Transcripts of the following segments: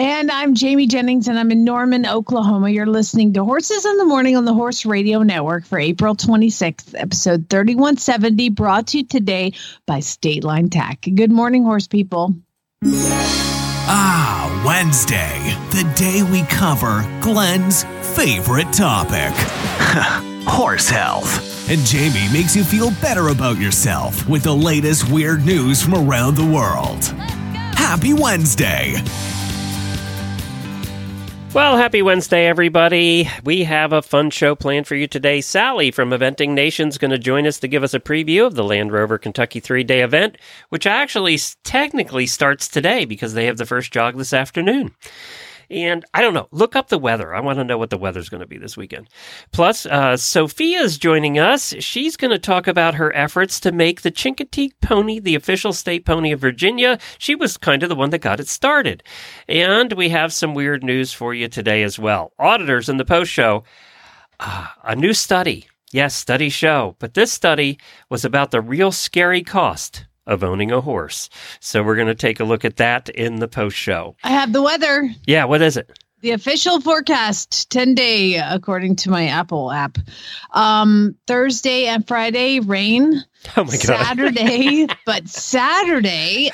And I'm Jamie Jennings, and I'm in Norman, Oklahoma. You're listening to Horses in the Morning on the Horse Radio Network for April 26th, episode 3170, brought to you today by State Line Tack. Good morning, horse people. Ah, Wednesday, the day we cover Glenn's favorite topic horse health. And Jamie makes you feel better about yourself with the latest weird news from around the world. Happy Wednesday! Well, happy Wednesday, everybody. We have a fun show planned for you today. Sally from Eventing Nation's going to join us to give us a preview of the Land Rover Kentucky three day event, which actually technically starts today because they have the first jog this afternoon. And I don't know, look up the weather. I want to know what the weather's going to be this weekend. Plus, uh, Sophia's joining us. She's going to talk about her efforts to make the Chincoteague pony the official state pony of Virginia. She was kind of the one that got it started. And we have some weird news for you today as well. Auditors in the post show, uh, a new study. Yes, study show. But this study was about the real scary cost of owning a horse. So we're going to take a look at that in the post show. I have the weather. Yeah, what is it? The official forecast 10 day, according to my Apple app. Um, Thursday and Friday, rain. Oh my God. Saturday, but Saturday,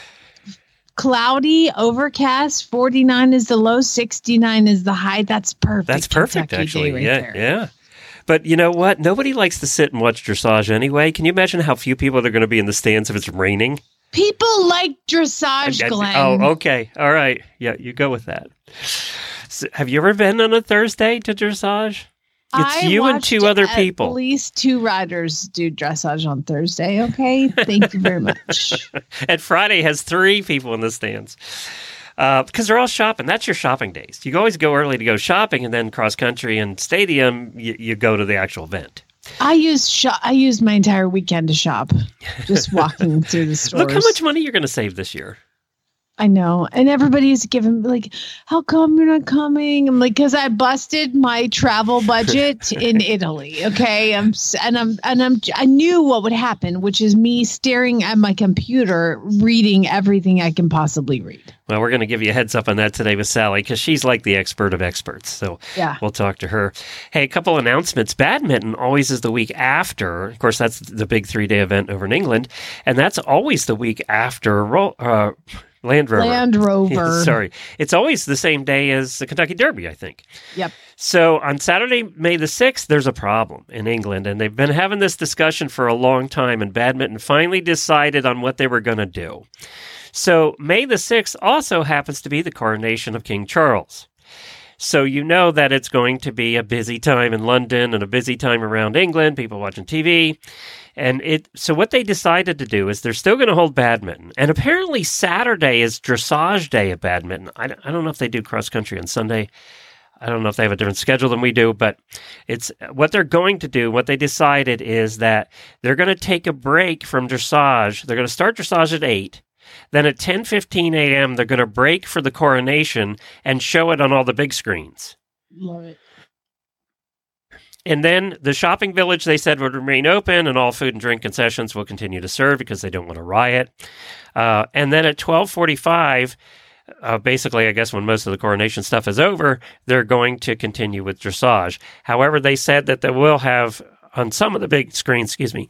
cloudy, overcast. 49 is the low, 69 is the high. That's perfect. That's perfect, Kentucky actually. right yeah, there. yeah. But you know what? Nobody likes to sit and watch dressage anyway. Can you imagine how few people are going to be in the stands if it's raining? People like dressage, I- uh, Glenn. Oh, okay. All right. Yeah, you go with that. So, have you ever been on a Thursday to dressage? It's I you and two other people. At least two riders do dressage on Thursday. Okay, thank you very much. And Friday has three people in the stands. Uh, because they're all shopping. That's your shopping days. You always go early to go shopping, and then cross country and stadium, you, you go to the actual event. I used shop. I used my entire weekend to shop, just walking through the stores. Look how much money you're going to save this year. I know, and everybody's giving me like, "How come you're not coming?" I'm like, "Cause I busted my travel budget in Italy." Okay, I'm and I'm and I'm I knew what would happen, which is me staring at my computer, reading everything I can possibly read. Well, we're going to give you a heads up on that today with Sally because she's like the expert of experts. So Yeah. we'll talk to her. Hey, a couple announcements. Badminton always is the week after. Of course, that's the big three day event over in England. And that's always the week after uh, Land Rover. Land Rover. Sorry. It's always the same day as the Kentucky Derby, I think. Yep. So on Saturday, May the 6th, there's a problem in England, and they've been having this discussion for a long time, and badminton finally decided on what they were going to do. So May the 6th also happens to be the coronation of King Charles. So you know that it's going to be a busy time in London and a busy time around England, people watching TV. And it so what they decided to do is they're still going to hold badminton. And apparently Saturday is dressage day of badminton. I, I don't know if they do cross country on Sunday. I don't know if they have a different schedule than we do, but it's what they're going to do. What they decided is that they're going to take a break from dressage. They're going to start dressage at 8. Then at 10:15 a.m. they're going to break for the coronation and show it on all the big screens. Love it. And then the shopping village they said would remain open and all food and drink concessions will continue to serve because they don't want to riot. Uh, and then at 12:45 uh, basically, I guess when most of the coronation stuff is over, they're going to continue with dressage. However, they said that they will have on some of the big screens, excuse me,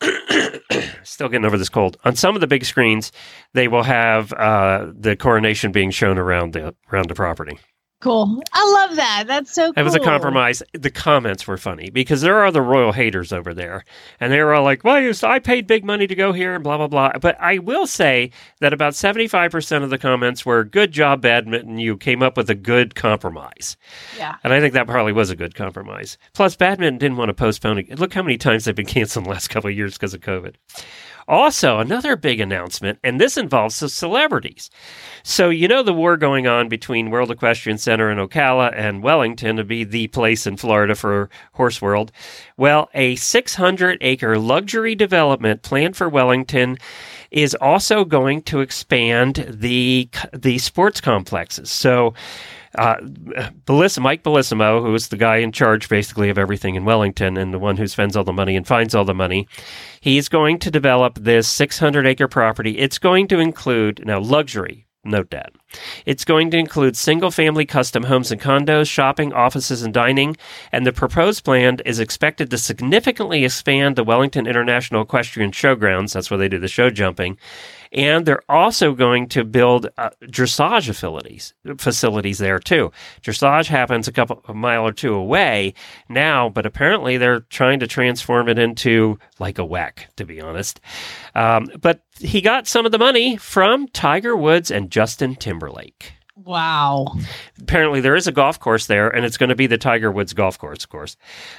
still getting over this cold. On some of the big screens, they will have uh, the coronation being shown around the around the property. Cool. I love that. That's so cool. It was a compromise. The comments were funny because there are the royal haters over there, and they were all like, "Well, you- I paid big money to go here," and blah blah blah. But I will say that about seventy-five percent of the comments were, "Good job, badminton. You came up with a good compromise." Yeah. And I think that probably was a good compromise. Plus, badminton didn't want to postpone it. Look how many times they've been canceled in the last couple of years because of COVID. Also, another big announcement, and this involves the celebrities. So, you know, the war going on between World Equestrian Center in Ocala and Wellington to be the place in Florida for Horse World. Well, a 600 acre luxury development planned for Wellington is also going to expand the the sports complexes. So, uh, Mike Bellissimo, who is the guy in charge basically of everything in Wellington and the one who spends all the money and finds all the money, he's going to develop this 600 acre property. It's going to include now luxury. Note that. It's going to include single family custom homes and condos, shopping, offices, and dining. And the proposed plan is expected to significantly expand the Wellington International Equestrian Showgrounds. That's where they do the show jumping and they're also going to build uh, dressage facilities facilities there too. Dressage happens a couple a mile or two away now, but apparently they're trying to transform it into like a WEC, to be honest. Um, but he got some of the money from Tiger Woods and Justin Timberlake. Wow. Apparently, there is a golf course there, and it's going to be the Tiger Woods golf course, of course.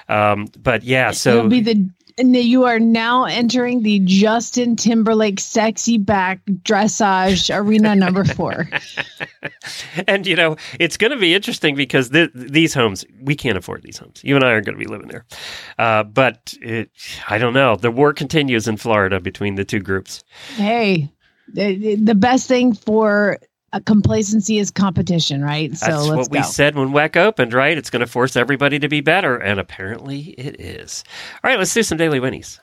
Um, but yeah, so It'll be the and you are now entering the Justin Timberlake sexy back dressage arena number four. and you know it's going to be interesting because th- these homes we can't afford these homes. You and I aren't going to be living there. Uh, but it, I don't know. The war continues in Florida between the two groups. Hey, the, the best thing for a complacency is competition, right? So That's let's what we go. said when WEC opened, right? It's going to force everybody to be better, and apparently it is. All right, let's do some daily whinnies.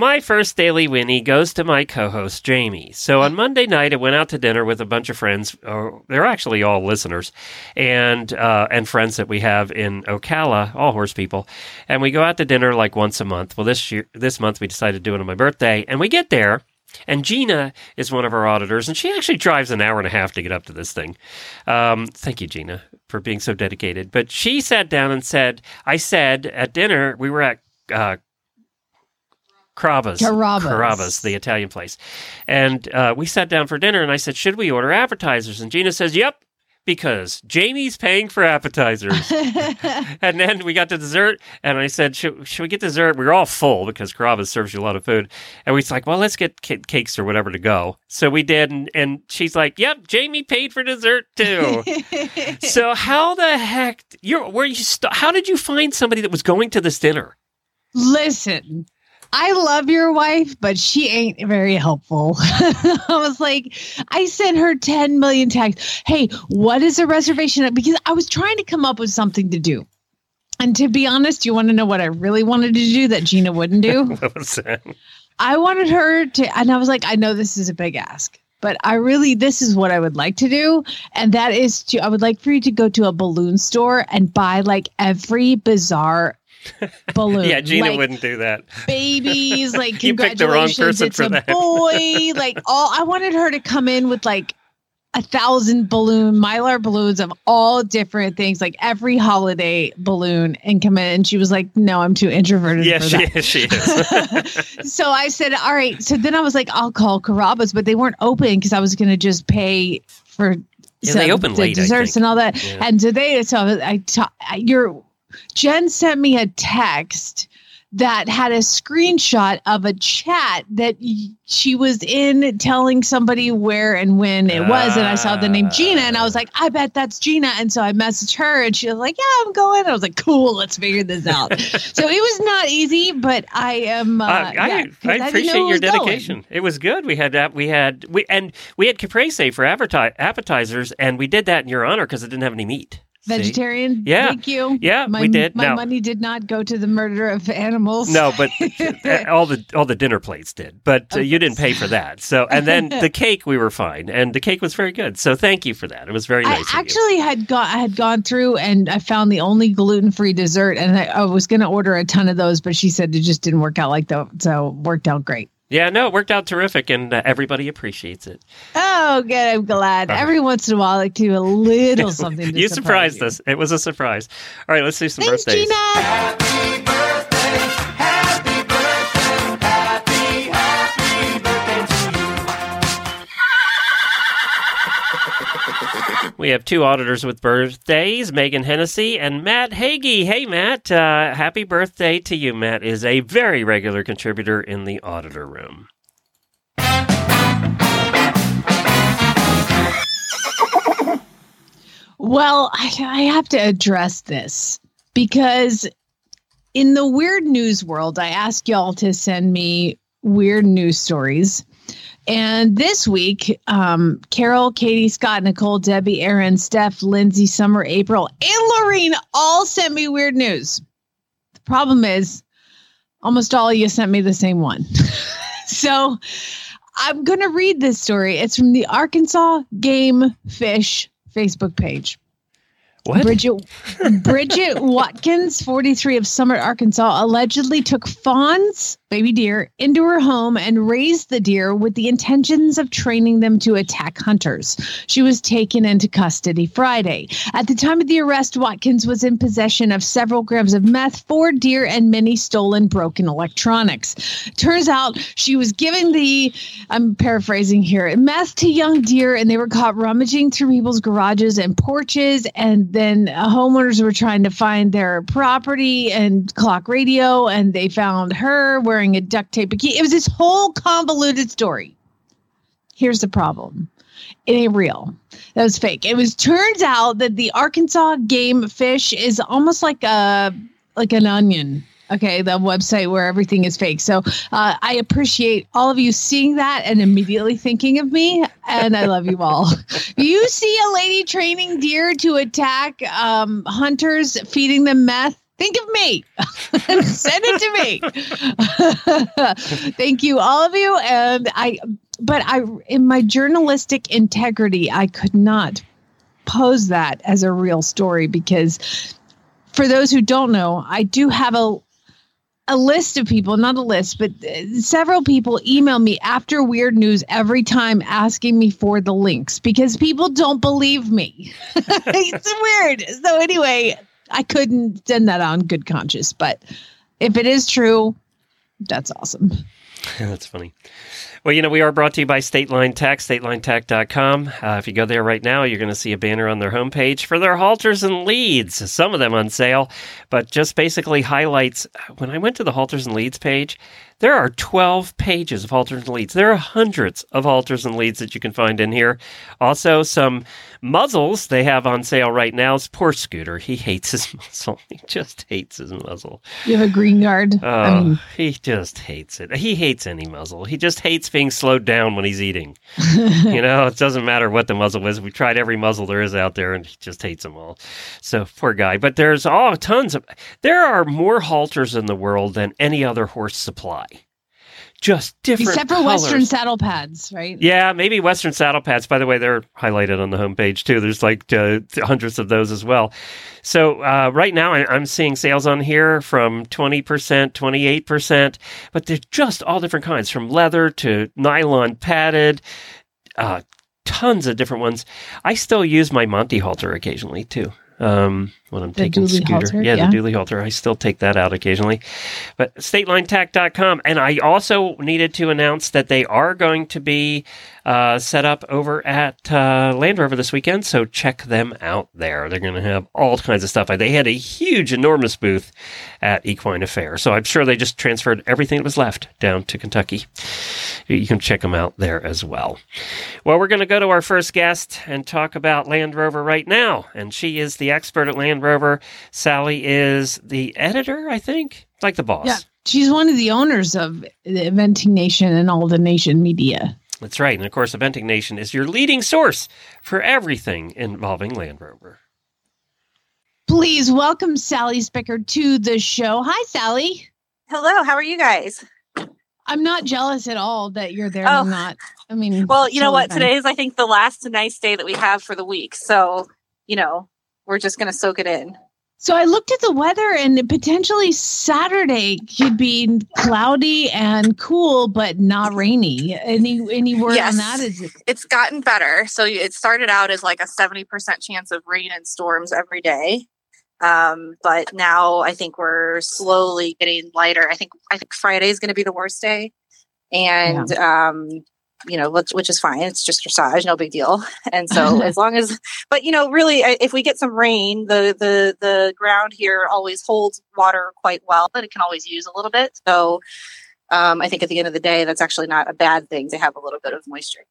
My first daily Whinnie goes to my co-host Jamie. So on Monday night, I went out to dinner with a bunch of friends. Or they're actually all listeners, and uh, and friends that we have in Ocala, all horse people. And we go out to dinner like once a month. Well, this year, this month we decided to do it on my birthday, and we get there. And Gina is one of our auditors, and she actually drives an hour and a half to get up to this thing. Um, thank you, Gina, for being so dedicated. But she sat down and said, I said at dinner, we were at uh, Carrabba's. Carrabba's, the Italian place. And uh, we sat down for dinner, and I said, Should we order appetizers? And Gina says, Yep, because Jamie's paying for appetizers. and then we got to dessert, and I said, should, should we get dessert? We were all full because Carrabba's serves you a lot of food. And we was like, Well, let's get ca- cakes or whatever to go. So we did, and, and she's like, Yep, Jamie paid for dessert too. so how the heck, you're, where you st- how did you find somebody that was going to this dinner? Listen, I love your wife, but she ain't very helpful. I was like, I sent her 10 million texts. Hey, what is a reservation? Because I was trying to come up with something to do. And to be honest, you want to know what I really wanted to do that Gina wouldn't do? What was that? I wanted her to, and I was like, I know this is a big ask, but I really, this is what I would like to do. And that is to, I would like for you to go to a balloon store and buy like every bizarre balloon. Yeah, Gina like, wouldn't do that. babies, like You picked the wrong congratulations, person it's for a that. boy. Like all, I wanted her to come in with like a thousand balloon mylar balloons of all different things, like every holiday balloon, and come in. And she was like, "No, I'm too introverted Yeah, for she that." is. She is. so I said, "All right." So then I was like, "I'll call Carrabba's," but they weren't open because I was going to just pay for Yeah, they open the late, desserts and all that. Yeah. And today, so I, ta- I- your Jen sent me a text that had a screenshot of a chat that she was in telling somebody where and when it was and i saw the name gina and i was like i bet that's gina and so i messaged her and she was like yeah i'm going i was like cool let's figure this out so it was not easy but i am uh, Uh, yeah, I, 'cause I didn't appreciate your was going. dedication. It was good. We had that. We had we and we had caprese for appeti- appetizers, and we did that in your honor because it didn't have any meat. See? vegetarian Yeah. thank you Yeah, my, we did. my Now- money did not go to the murder of animals No, but all the all the dinner plates did, but uh, you didn't pay for that. So, and then the cake we were fine, and the cake was very good. So, thank you for that. It was very I nice. you. actually had gone I had gone through and I found the only gluten free dessert and I, I was going to order a ton of those, but she said it just didn't work out like that. So worked out great. Yeah, no, it worked out terrific, and uh, everybody appreciates it. Oh, good. I'm glad. Every once in a while, I do a little something. To you surprise surprised you. us. It was a surprise. All right, let's do some Thanks, birthdays. Gina. We have two auditors with birthdays Megan Hennessy and Matt Hagee. Hey, Matt. Uh, happy birthday to you. Matt is a very regular contributor in the auditor room. Well, I, I have to address this because in the weird news world, I ask y'all to send me weird news stories. And this week, um, Carol, Katie, Scott, Nicole, Debbie, Aaron, Steph, Lindsay, Summer, April, and Lorene all sent me weird news. The problem is, almost all of you sent me the same one. so I'm going to read this story. It's from the Arkansas Game Fish Facebook page. What? Bridget Bridget Watkins, 43 of Summit, Arkansas, allegedly took fawns, baby deer, into her home and raised the deer with the intentions of training them to attack hunters. She was taken into custody Friday. At the time of the arrest, Watkins was in possession of several grams of meth, four deer, and many stolen broken electronics. Turns out she was giving the, I'm paraphrasing here, meth to young deer, and they were caught rummaging through people's garages and porches and then homeowners were trying to find their property and clock radio, and they found her wearing a duct tape bikini. It was this whole convoluted story. Here's the problem. It ain't real. That was fake. It was turns out that the Arkansas game fish is almost like a like an onion. Okay, the website where everything is fake. So uh, I appreciate all of you seeing that and immediately thinking of me, and I love you all. you see a lady training deer to attack um, hunters, feeding them meth. Think of me. Send it to me. Thank you, all of you. And I, but I, in my journalistic integrity, I could not pose that as a real story because for those who don't know, I do have a a list of people, not a list, but uh, several people email me after weird news every time asking me for the links because people don't believe me. it's weird. So anyway, I couldn't send that on good conscience, but if it is true, that's awesome. That's funny. Well, you know, we are brought to you by State Line Tack, statelinetack.com. Uh, if you go there right now, you're going to see a banner on their homepage for their halters and leads, some of them on sale, but just basically highlights. When I went to the halters and leads page, there are 12 pages of halters and leads. There are hundreds of halters and leads that you can find in here. Also, some muzzles they have on sale right now. It's poor Scooter. He hates his muzzle. He just hates his muzzle. You have a green guard. Oh, I mean, he just hates it. He hates any muzzle. He just hates being slowed down when he's eating. you know, it doesn't matter what the muzzle is. We tried every muzzle there is out there, and he just hates them all. So poor guy. But there's all tons of. There are more halters in the world than any other horse supply. Just different. except for colors. Western saddle pads, right? Yeah, maybe Western saddle pads. By the way, they're highlighted on the homepage too. There's like uh, hundreds of those as well. So uh, right now, I- I'm seeing sales on here from 20%, 28%, but they're just all different kinds from leather to nylon padded, uh, tons of different ones. I still use my Monty halter occasionally too. Um, when I'm The taking scooter, halter, yeah, yeah. the Dually halter. I still take that out occasionally. But statelinetack.com. And I also needed to announce that they are going to be uh, set up over at uh, Land Rover this weekend. So check them out there. They're going to have all kinds of stuff. They had a huge, enormous booth at Equine Affaire. So I'm sure they just transferred everything that was left down to Kentucky. You can check them out there as well. Well, we're going to go to our first guest and talk about Land Rover right now. And she is the expert at Land Rover. Sally is the editor, I think, like the boss. Yeah. She's one of the owners of the Eventing Nation and all the Nation Media. That's right. And of course, Eventing Nation is your leading source for everything involving Land Rover. Please welcome Sally Spickard to the show. Hi, Sally. Hello, how are you guys? I'm not jealous at all that you're there. Oh. I'm not. I mean, Well, you know what? fine. Today is, I think, the last nice day that we have for the week. So, you know, we're just going to soak it in. So I looked at the weather, and potentially Saturday could be cloudy and cool, but not rainy. Any any word Yes. on that? Is it? It's gotten better. So it started out as like a 70% chance of rain and storms every day. Um, but now I think we're slowly getting lighter. I think I think Friday is going to be the worst day. And um you know, which, which is fine. It's just dressage, no big deal. And so as long as, but you know, really, if we get some rain, the the the ground here always holds water quite well, but it can always use a little bit. So um, I think at the end of the day, that's actually not a bad thing to have a little bit of moisture.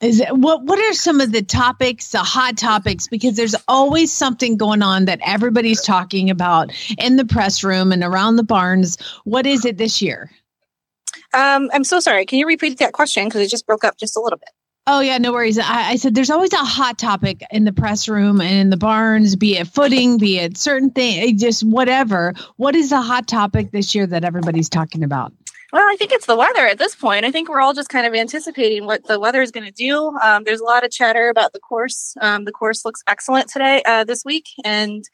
Is it, what what are some of the topics, the hot topics? Because there's always something going on that everybody's talking about in the press room and around the barns. What is it this year? Um, I'm so sorry. Can you repeat that question because it just broke up just a little bit? Oh yeah, no worries. I, I said there's always a hot topic in the press room and in the barns, be it footing, be it certain thing, just whatever. What is the hot topic this year that everybody's talking about? Well, I think it's the weather at this point. I think we're all just kind of anticipating what the weather is going to do. Um, there's a lot of chatter about the course. Um, the course looks excellent today, uh, this week, and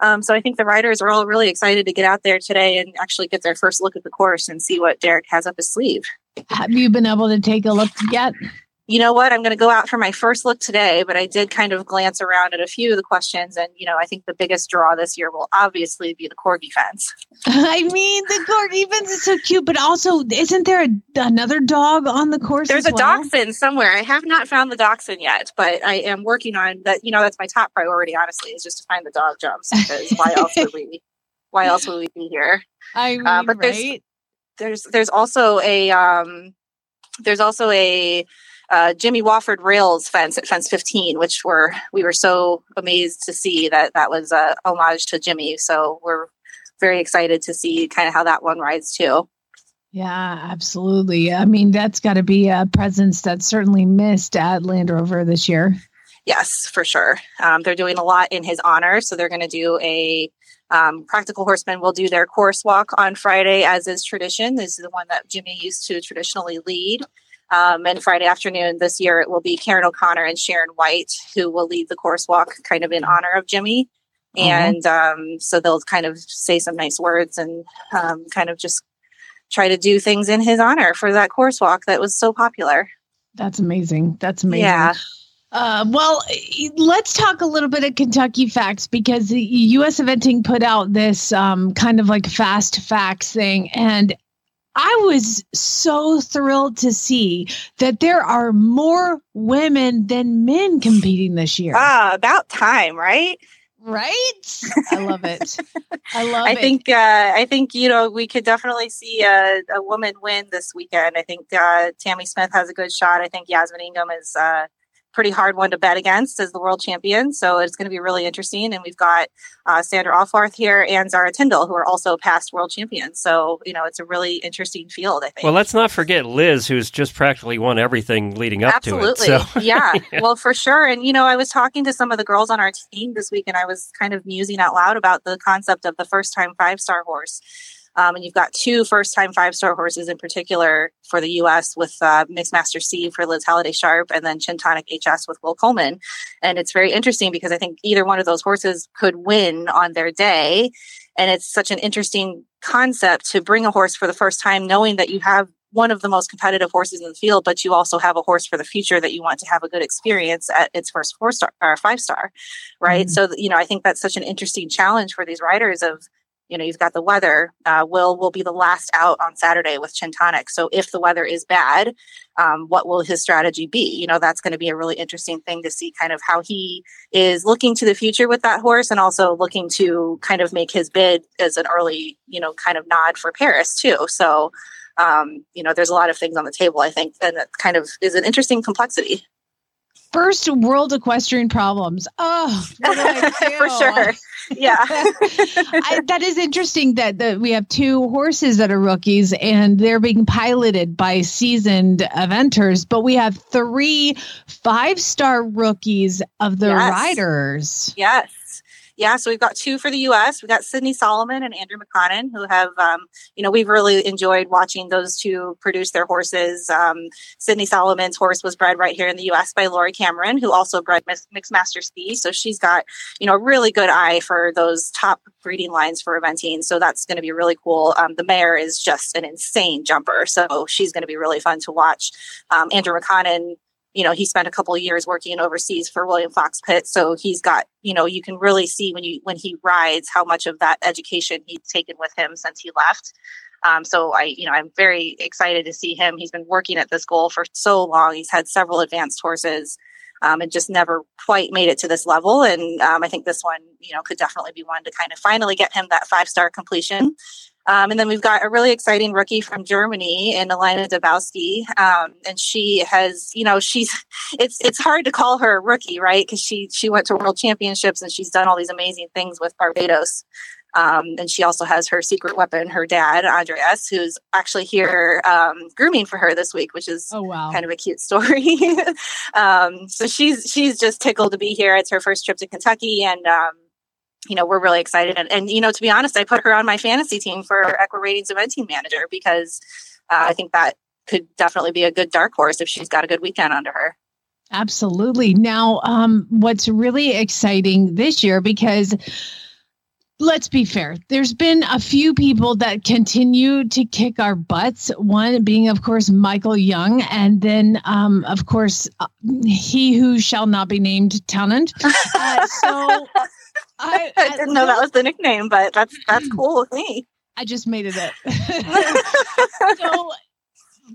um, so I think the riders are all really excited to get out there today and actually get their first look at the course and see what Derek has up his sleeve. Have you been able to take a look yet? You know what? I'm going to go out for my first look today, but I did kind of glance around at a few of the questions. And, you know, I think the biggest draw this year will obviously be the corgi fence. I mean, the corgi fence is so cute, but also, isn't there a, another dog on the course? There's a well? dachshund somewhere. I have not found the dachshund yet, but I am working on that. You know, that's my top priority, honestly, is just to find the dog jumps because why else would we? Why else would we be here? I mean, Uh, but there's- there's there's also a um there's also a uh, Jimmy Wofford rails fence at fence 15, which were we were so amazed to see that that was a homage to Jimmy. So we're very excited to see kind of how that one rides too. Yeah, absolutely. I mean, that's got to be a presence that's certainly missed at Land Rover this year. Yes, for sure. Um, they're doing a lot in his honor. So they're going to do a um, Practical Horseman will do their course walk on Friday, as is tradition. This is the one that Jimmy used to traditionally lead. Um, and Friday afternoon this year, it will be Karen O'Connor and Sharon White who will lead the course walk kind of in honor of Jimmy. And um, so they'll kind of say some nice words and um, kind of just try to do things in his honor for that course walk that was so popular. That's amazing. That's amazing. Yeah. Uh, well, let's talk a little bit of Kentucky facts because the U.S. Eventing put out this um, kind of like fast facts thing, and I was so thrilled to see that there are more women than men competing this year. Ah, about time, right? right? I love it. I love it. I it. think uh, I think you know we could definitely see a, a woman win this weekend. I think uh, Tamie Smith has a good shot. I think Yasmin Ingham is a pretty hard one to bet against as the world champion. So it's going to be really interesting. And we've got uh, Sandra Auffarth here and Zara Tindall, who are also past world champions. So you know it's a really interesting field. I think. Well, let's not forget Liz, who's just practically won everything leading up Absolutely. to it. So. yeah. Well, for sure. And, you know, I was talking to some of the girls on our team this week and I was kind of musing out loud about the concept of the first time five star horse. Um, and you've got two first time five star horses in particular for the US with uh, Miks Master C for Liz Halliday Sharp and then Chin Tonic HS with Will Coleman. And it's very interesting because I think either one of those horses could win on their day. And it's such an interesting concept to bring a horse for the first time, knowing that you have one of the most competitive horses in the field, but you also have a horse for the future that you want to have a good experience at its first four star or five star, right? Mhm. So, you know, I think that's such an interesting challenge for these riders of, you know, you've got the weather. Uh, Will will be the last out on Saturday with Chin Tonic. So if the weather is bad, um, what will his strategy be? You know, that's going to be a really interesting thing to see kind of how he is looking to the future with that horse and also looking to kind of make his bid as an early, you know, kind of nod for Paris too. So, um, you know, there's a lot of things on the table, I think, and that kind of is an interesting complexity. First world equestrian problems. Oh, what do I for sure. Yeah. I, that is interesting that, that we have two horses that are rookies and they're being piloted by seasoned eventers, but we have three five star rookies of the Yes. riders. Yes. Yeah, so we've got two for the U.S. We've got Sydney Solomon and Andrew McConnon, who have, um, you know, we've really enjoyed watching those two produce their horses. Um, Sydney Solomon's horse was bred right here in the U.S. by Lori Cameron, who also bred Mix- Mixmaster Speed. So she's got, you know, a really good eye for those top breeding lines for eventing. So that's going to be really cool. Um, the mare is just an insane jumper, so she's going to be really fun to watch. Um, Andrew McConnon you know, he spent a couple of years working overseas for William Fox Pitt. So he's got, you know, you can really see when you, when he rides how much of that education he's taken with him since he left. Um, so I, you know, I'm very excited to see him. He's been working at this goal for so long. He's had several advanced horses um, and just never quite made it to this level. And um, I think this one, you know, could definitely be one to kind of finally get him that five star completion. Um, and then we've got a really exciting rookie from Germany in Elena Dabowski. Um, and she has, you know, she's, it's, it's hard to call her a rookie, right? Cause she, she went to world championships and she's done all these amazing things with Barbados. Um, and she also has her secret weapon, her dad, Andreas, who's actually here um, grooming for her this week, which is Oh wow. kind of a cute story. um, so she's she's just tickled to be here. It's her first trip to Kentucky, and um, you know we're really excited. And, and you know, to be honest, I put her on my fantasy team for EquiRatings Eventing Manager because uh, I think that could definitely be a good dark horse if she's got a good weekend under her. Absolutely. Now, um, what's really exciting this year because let's be fair, there's been a few people that continue to kick our butts. One being, of course, Michael Jung, and then, um, of course, uh, he who shall not be named Tennant. Uh, so. I, I didn't know that was the nickname, but that's that's cool with me. I just made it up. so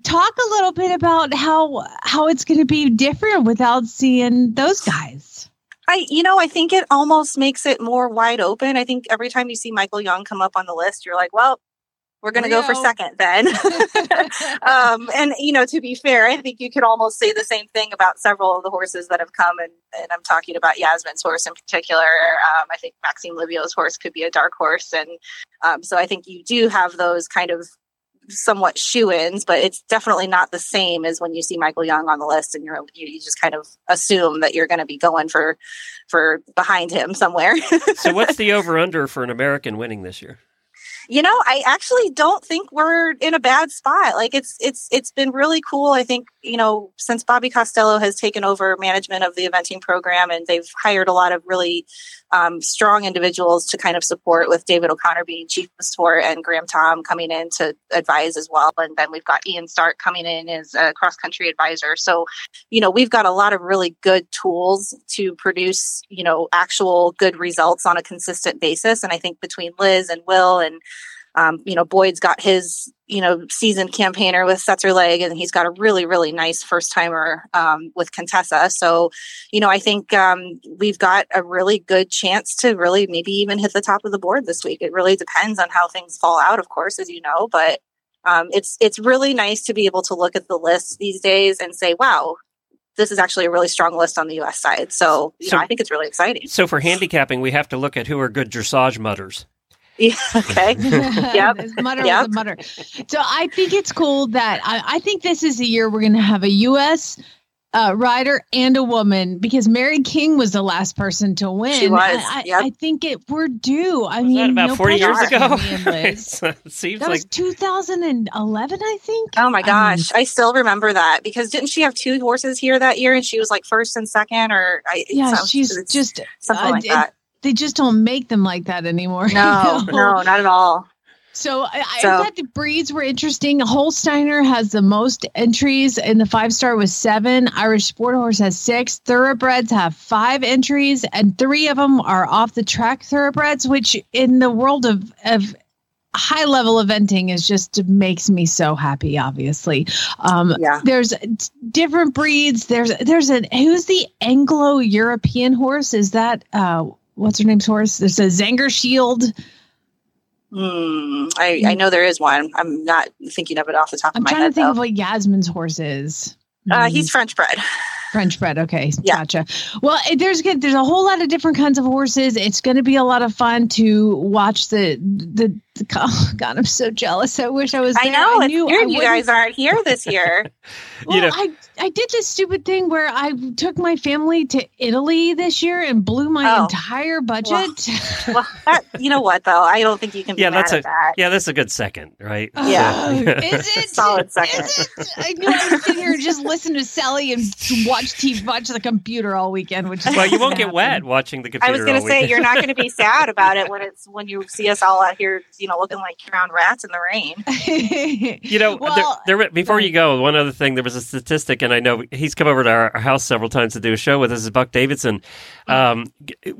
talk a little bit about how how it's going to be different without seeing those guys. I, you know, I think it almost makes it more wide open. I think every time you see Michael Jung come up on the list, you're like, well, we're going to go for second then. um, and, you know, to be fair, I think you could almost say the same thing about several of the horses that have come. And, and I'm talking about Yasmin's horse in particular. Um, I think Maxime Livio's horse could be a dark horse. And um, so I think you do have those kind of somewhat shoe-ins, but it's definitely not the same as when you see Michael Jung on the list and you're you, you just kind of assume that you're going to be going for for behind him somewhere. So what's the over under for an American winning this year? You know, I actually don't think we're in a bad spot. Like it's it's it's been really cool. I think you know since Bobby Costello has taken over management of the eventing program, and they've hired a lot of really um, strong individuals to kind of support with David O'Connor being chief of sport and Graeme Thom coming in to advise as well. And then we've got Ian Stark coming in as a cross country advisor. So, you know, we've got a lot of really good tools to produce, you know, actual good results on a consistent basis. And I think between Liz and Will and um, you know, Boyd's got his, you know, seasoned campaigner with Tsetserleg, and he's got a really, really nice first timer um, with Contessa. So, you know, I think um, we've got a really good chance to really maybe even hit the top of the board this week. It really depends on how things fall out, of course, as you know, but um, it's it's really nice to be able to look at the list these days and say, wow. This is actually a really strong list on the U.S. side, so you So- know I think it's really exciting. So for handicapping, we have to look at who are good dressage mutters. Yeah, okay, Yep. Mutter Yep. with a mutter. So I think it's cool that I, I think this is a year we're going to have a U.S. Uh, rider and a woman because Mary King was the last person to win. She was, I, I- yep. I think it we're due. I Was mean, that about no 40 years ago? Tamie and Liz. So it seems That like was 2011, I think. Oh my Um, gosh, I still remember that because didn't she have two horses here that year and she was like first and second or I, Yeah, sounds- she's just something uh, like it- that. They just don't make them like that anymore. No, no, not at all. So I, I thought the breeds were interesting. Holsteiner has the most entries in the five star with seven. Irish Sport Horse has six. Thoroughbreds have five entries, and three of them are off the track thoroughbreds, which in the world of of high level eventing is just makes me so happy. Obviously, um, Yeah. there's different breeds. There's there's a who's the Anglo European horse? Is that uh, what's her name's horse? There's a Zanger Shield. Hmm. I, I know there is one. I'm not thinking of it off the top I'm of my head. I'm trying to think though. of what Yasmin's horse is. uh, Mm, he's French bred. French bred. Okay, Yeah. gotcha. Well, there's good. There's a whole lot of different kinds of horses. It's going to be a lot of fun to watch the the. The oh God, I'm so jealous. I wish I was. There. I there. know. it's knew weird I you wouldn't- guys aren't here this year. Well, You know- I I did this stupid thing where I took my family to Italy this year and blew my Oh. entire budget. well, that, you know what though? I don't think you can be Yeah, mad that's at a- that. yeah, that's a good second, right? Oh, yeah. Oh, is it Solid second. Is it? I knew I was sitting here and just listen to Sally and watch TV, watch the computer all weekend. Which is Well, you won't gonna get wet watching the computer. I was going to say weekend. you're not going to be sad about it when it's when you see us all out here, you know, looking like drowned rats in the rain. You know, well, there, there, before you go, one other thing, there was a statistic, and I know he's come over to our, our house several times to do a show with us, is Buck Davidson. Um,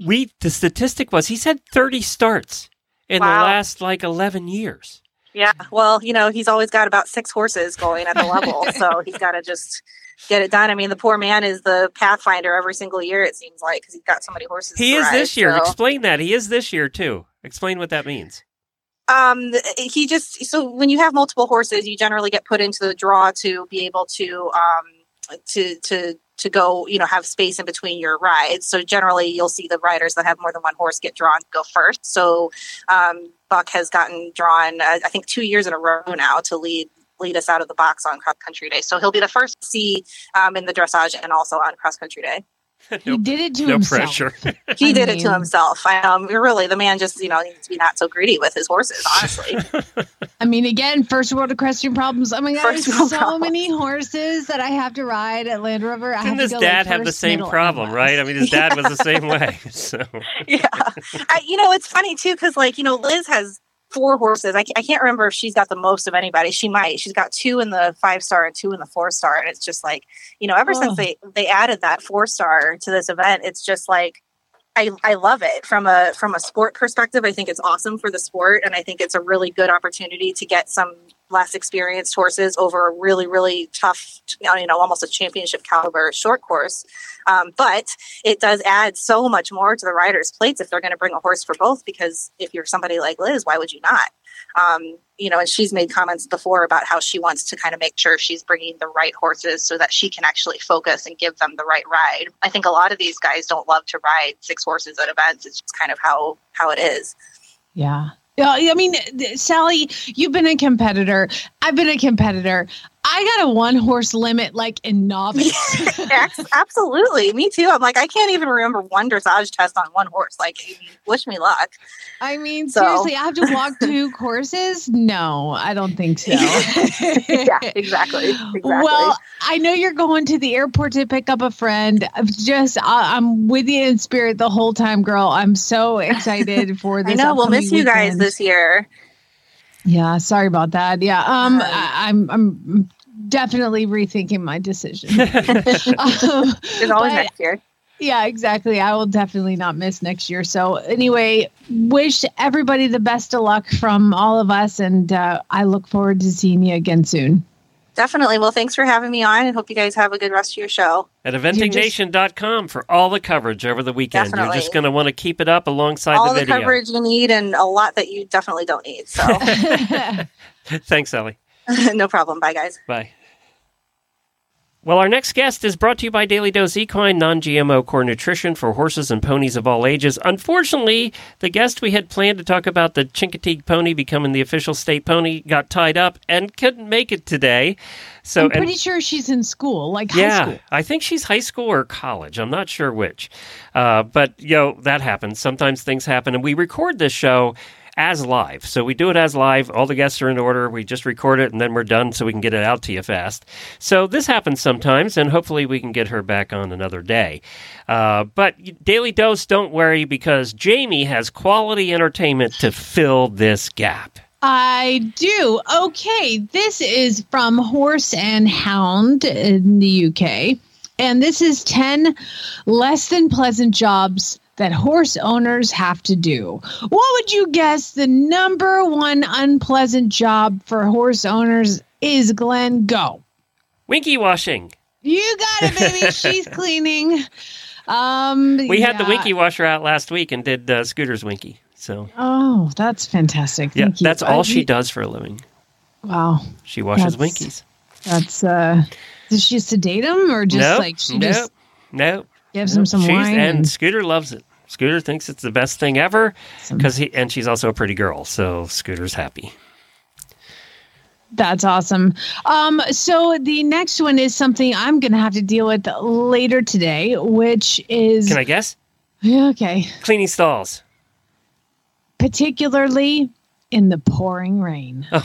we The statistic was he's had 30 starts in the last like 11 years. Yeah. Well, you know, he's always got about six horses going at the level, so he's got to just get it done. I mean, the poor man is the pathfinder every single year. It seems like because he's got so many horses. He to is ride, this year. so- Explain that. He is this year, too. Explain what that means. Um he just so when you have multiple horses you generally get put into the draw to be able to um to to to go you know have space in between your rides. So generally you'll see the riders that have more than one horse get drawn to go first. So um buck has gotten drawn uh, i think two years in a row now to lead lead us out of the box on cross country day. So he'll be the first to see um in the dressage and also on cross country day he did it to no himself. pressure. he I did it to mean- himself um really the man just you know needs to be not so greedy with his horses honestly I mean, again, first world equestrian problems. Oh my god, First there's so problems. many horses that I have to ride at Land Rover. I have Didn't to his go, dad like, have the same problem, last. right? I mean, his dad was the same way. So yeah I, you know it's funny too because like you know liz has four horses I, I can't remember if she's got the most of anybody she might she's got two in the five star and two in the four star and it's just like you know ever Oh. since they they added that four star to this event it's just like I, I love it from a from a sport perspective. I think it's awesome for the sport, and I think it's a really good opportunity to get some less experienced horses over a really really tough, you know, almost a championship caliber short course. Um, but it does add so much more to the riders' plates if they're going to bring a horse for both. Because if you're somebody like Liz, why would you not? Um, you know, and she's made comments before about how she wants to kind of make sure she's bringing the right horses so that she can actually focus and give them the right ride. I think a lot of these guys don't love to ride six horses at events. It's just kind of how how it is. Yeah. Yeah, I mean, Sally, you've been a competitor. I've been a competitor. I got a one horse limit like in novice. Ex- Absolutely, me too. I'm like, I can't even remember one dressage test on one horse. Like, wish me luck. I mean, So- seriously, I have to walk two courses? No, I don't think so. yeah, exactly. Exactly. Well, I know you're going to the airport to pick up a friend. I'm Just, I, I'm with you in spirit the whole time, girl. I'm so excited for this. I know we'll miss upcoming you guys this year. Yeah, sorry about that. Yeah, um, Hi. I, I'm, I'm definitely rethinking my decision. um, There's always next year. Yeah, exactly. I will definitely not miss next year. So, anyway, wish everybody the best of luck from all of us. And uh, I look forward to seeing you again soon. Definitely. Well, thanks for having me on and hope you guys have a good rest of your show. at eventingnation.com for all the coverage over the weekend. You're just going to want to keep it up alongside All the the video. coverage you need and a lot that you definitely don't need. So, Thanks, Ellie. no problem. Bye, guys. Bye. Well, our next guest is brought to you by Daily Dose Equine, non GMO core nutrition for horses and ponies of all ages. Unfortunately, the guest we had planned to talk about the Chincoteague pony becoming the official state pony got tied up and couldn't make it today. So, I'm and- pretty sure she's in school, like high yeah, school. I think she's high school or college. I'm not sure which. Uh, but, you know, that happens. Sometimes things happen. And we record this show as live. So we do it as live. All the guests are in order. We just record it and then we're done so we can get it out to you fast. So this happens sometimes, and hopefully we can get her back on another day. Uh, but Daily Dose, don't worry because Jamie has quality entertainment to fill this gap. I do. Okay, this is from Horse and Hound in the UK. And this is 10 less than pleasant jobs that horse owners have to do. What would you guess the number one unpleasant job for horse owners is, Glenn? Go. Winky washing. You got it, baby. She's cleaning. Um, We had the. Winky washer out last week and did uh, Scooter's Winky. So, Oh, that's fantastic. yeah, Thank you. that's all Uh, she does for a living. Wow. She washes That's- Winkies. That's uh does she sedate him or just nope, like she nope, just nope. gives him some She's- wine and, and, Scooter loves it. Scooter thinks it's the best thing ever because he and she's also a pretty girl, so Scooter's happy. that's awesome. Um so the next one is something I'm gonna have to deal with later today, which is Can I guess? Yeah, okay. Cleaning stalls. Particularly in the pouring rain. Oh.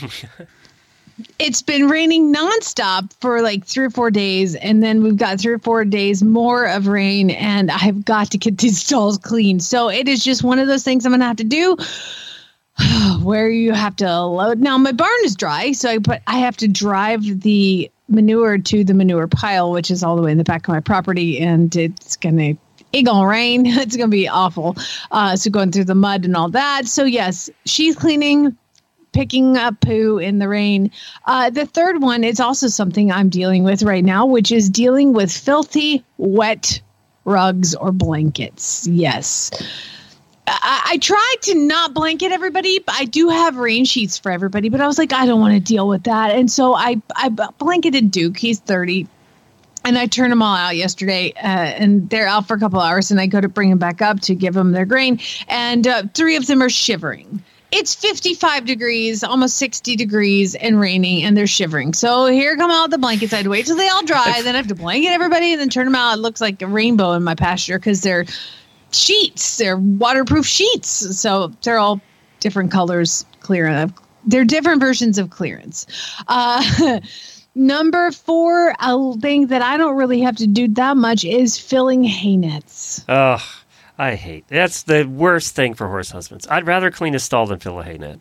It's been raining nonstop for like three or four days, and then we've got three or four days more of rain, and I've got to get these stalls clean. So it is just one of those things I'm gonna have to do. where you have to load. Now my barn is dry, so I put I have to drive the manure to the manure pile, which is all the way in the back of my property, and it's gonna it gonna rain. It's gonna be awful. Uh, so going through the mud and all that. So yes, she's cleaning, picking up poo in the rain. Uh, the third one is also something I'm dealing with right now, which is dealing with filthy, wet rugs or blankets. Yes. I, I tried to not blanket everybody, but I do have rain sheets for everybody. But I was like, I don't want to deal with that, and so I I blanketed Duke. He's thirty, and I turned them all out yesterday, uh, and they're out for a couple hours. And I go to bring them back up to give them their grain, and uh, three of them are shivering. It's 55 degrees, almost 60 degrees, and raining, and they're shivering. So here come out the blankets. I had to wait till they all dry, then I have to blanket everybody, and then turn them out. It looks like a rainbow in my pasture because they're sheets. They're waterproof sheets. So they're all different colors, clear. They're different versions of clearance. Uh, number four, a thing that I don't really have to do that much is filling hay nets. Oh, I hate that's the worst thing for horse husbands. I'd rather clean a stall than fill a hay net.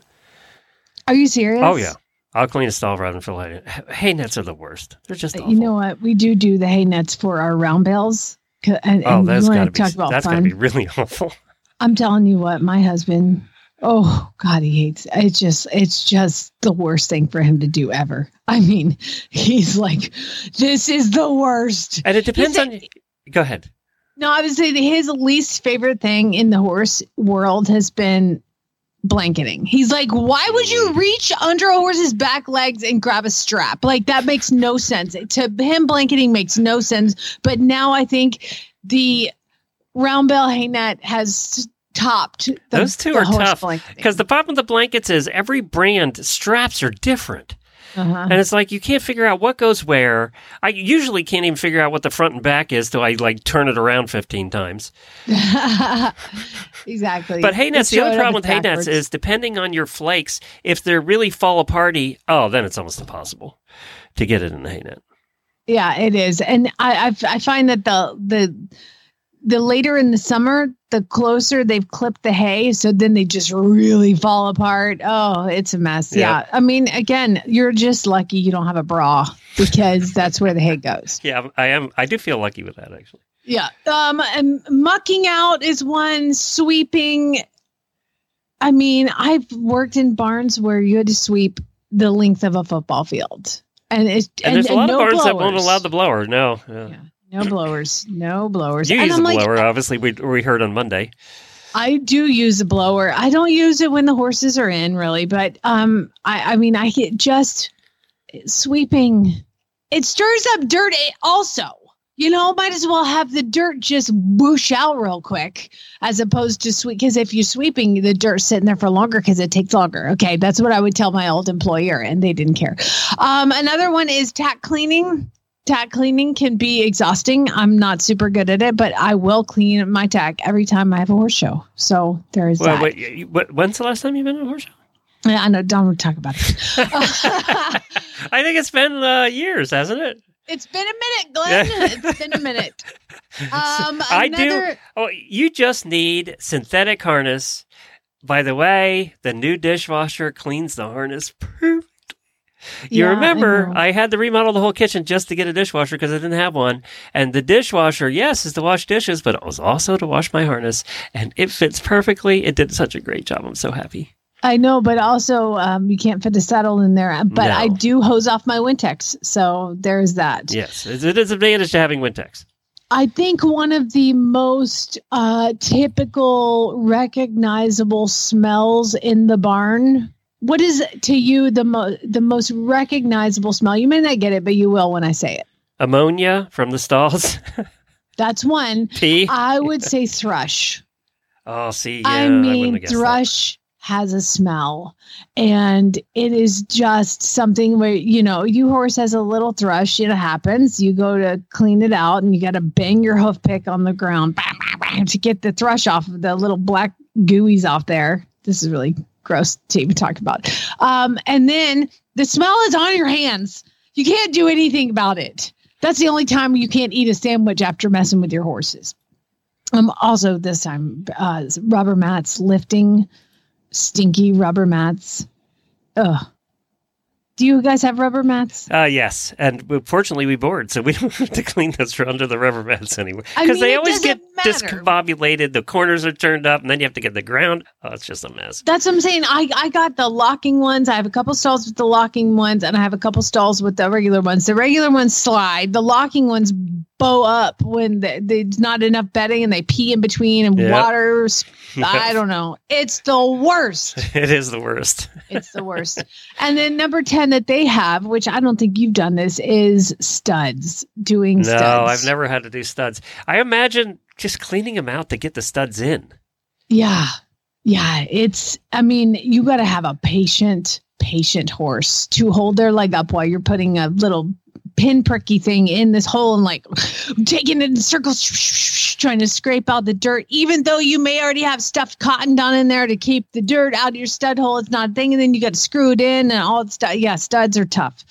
Are you serious? Oh yeah. I'll clean a stall rather than fill a hay net. Hay nets are the worst. They're just uh, awful. You know what? We do do the hay nets for our round bales. Uh, and, oh, and that's you wanna gotta be about that's fun. gotta be really awful. I'm telling you what, my husband, oh God, he hates it's just it's just the worst thing for him to do ever. I mean, he's like, this is the worst. And it depends on. Go ahead. No, I would say that his least favorite thing in the horse world has been blanketing. He's like, why would you mm. reach under a horse's back legs and grab a strap? Like that makes no sense. To him, blanketing makes no sense. But now I think the round bale hay net has topped the, Those two are tough because the problem with the blankets is every brand straps are different. Uh-huh. And it's like you can't figure out what goes where. I usually can't even figure out what the front and back is till I like turn it around 15 times. exactly. But hay nets, the other problem with hay nets is depending on your flakes, if they're really fall aparty, oh, then it's almost impossible to get it in the hay net. Yeah, it is, and I I, I find that the the the later in the summer, the closer they've clipped the hay, so then they just really fall apart. Oh, it's a mess. Yeah. Yeah, I mean, again, you're just lucky you don't have a bra because that's where the hay goes. Yeah, I am. I do feel lucky with that actually. Yeah. Um, and mucking out is one. Sweeping. I mean, I've worked in barns where you had to sweep the length of a football field, and it's And, there's a lot no of barns that won't allow the blower. No, yeah. Yeah. No blowers. No blowers. you and use I'm a like, blower. Obviously, we we heard on Monday. I do use a blower. I don't use it when the horses are in, really, but um, I, I mean, I get just sweeping. It stirs up dirt. eh, Also, you know, might as well have the dirt just whoosh out real quick, as opposed to sweep. Because if you're sweeping, the dirt's sitting there for longer because it takes longer. Okay, that's what I would tell my old employer, and they didn't care. Um, another one is tack cleaning. Tack cleaning can be exhausting. I'm not super good at it, but I will clean my tack every time I have a horse show. So there is Well, that. wait, what, when's the last time you've been at a horse show? I know. Don't talk about it. I think it's been uh, years, hasn't it? it's been a minute, Glenn. it's been a minute. Um, I do. Oh, you just need synthetic harness. By the way, the new dishwasher cleans the harness perfectly. You Yeah, remember, know. I, had to remodel the whole kitchen just to get a dishwasher because I didn't have one. And the dishwasher, yes, is to wash dishes, but it was also to wash my harness. And it fits perfectly. It did such a great job. I'm so happy. I know, but also um, you can't fit a saddle in there. But I do hose off my Wintex, so there's that. Yes, it it is an advantage to having Wintex. I think one of the most uh, typical, recognizable smells in the barn. What is to you the mo- the most recognizable smell? You may not get it, but you will when I say it. Ammonia from the stalls. That's one. Pee. I would say thrush. Oh, see, yeah, I mean, have guessed that. thrush has a smell, and it is just something where you know, you horse has a little thrush. It happens. You go to clean it out, and you got to bang your hoof pick on the ground bang, bang, bang, to get the thrush off of the little black gooeys off there. This is really gross to even talk about. Um, and then the smell is on your hands. You can't do anything about it. That's the only time you can't eat a sandwich after messing with your horses. Um, also this time, uh, rubber mats lifting stinky rubber mats. Ugh. Do you guys have rubber mats? Uh, yes, and fortunately we board, so we don't have to clean those for under the rubber mats anymore. I Because mean, they always get matter. discombobulated. The corners are turned up, and then you have to get the ground. Oh, it's just a mess. That's what I'm saying. I, I got the locking ones. I have a couple stalls with the locking ones, and I have a couple stalls with the regular ones. The regular ones slide. The locking ones bow up when the, there's not enough bedding and they pee in between and Yep. water. I don't know. It's the worst. it is the worst. It's the worst. and then number 10 that they have, which I don't think you've done this, is studs. Doing No, studs. I've never had to do studs. I imagine just cleaning them out to get the studs in. Yeah. Yeah. It's, I mean, you got to have a patient, patient horse to hold their leg up while you're putting a little pin pricky thing in this hole and like taking it in circles, trying to scrape out the dirt, even though you may already have stuffed cotton down in there to keep the dirt out of your stud hole. It's not a thing. And then you got to screw it in and all that stuff. Yeah. Studs are tough.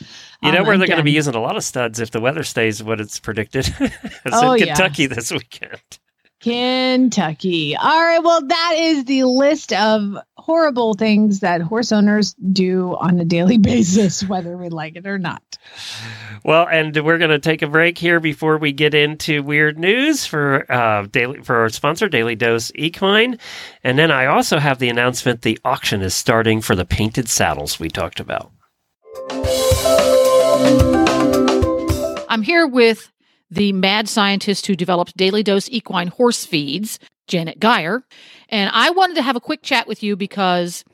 You know Um, where they're going to be using a lot of studs if the weather stays what it's predicted. it's Oh, in yeah. Kentucky this weekend. Kentucky. All right. Well, that is the list of horrible things that horse owners do on a daily basis, whether we like it or not. Well, and we're going to take a break here before we get into weird news for uh, daily for our sponsor, Daily Dose Equine, and then I also have the announcement the auction is starting for the painted saddles we talked about. I'm here with the mad scientist who developed Daily Dose Equine Horse Feeds, Janet Geyer. And I wanted to have a quick chat with you because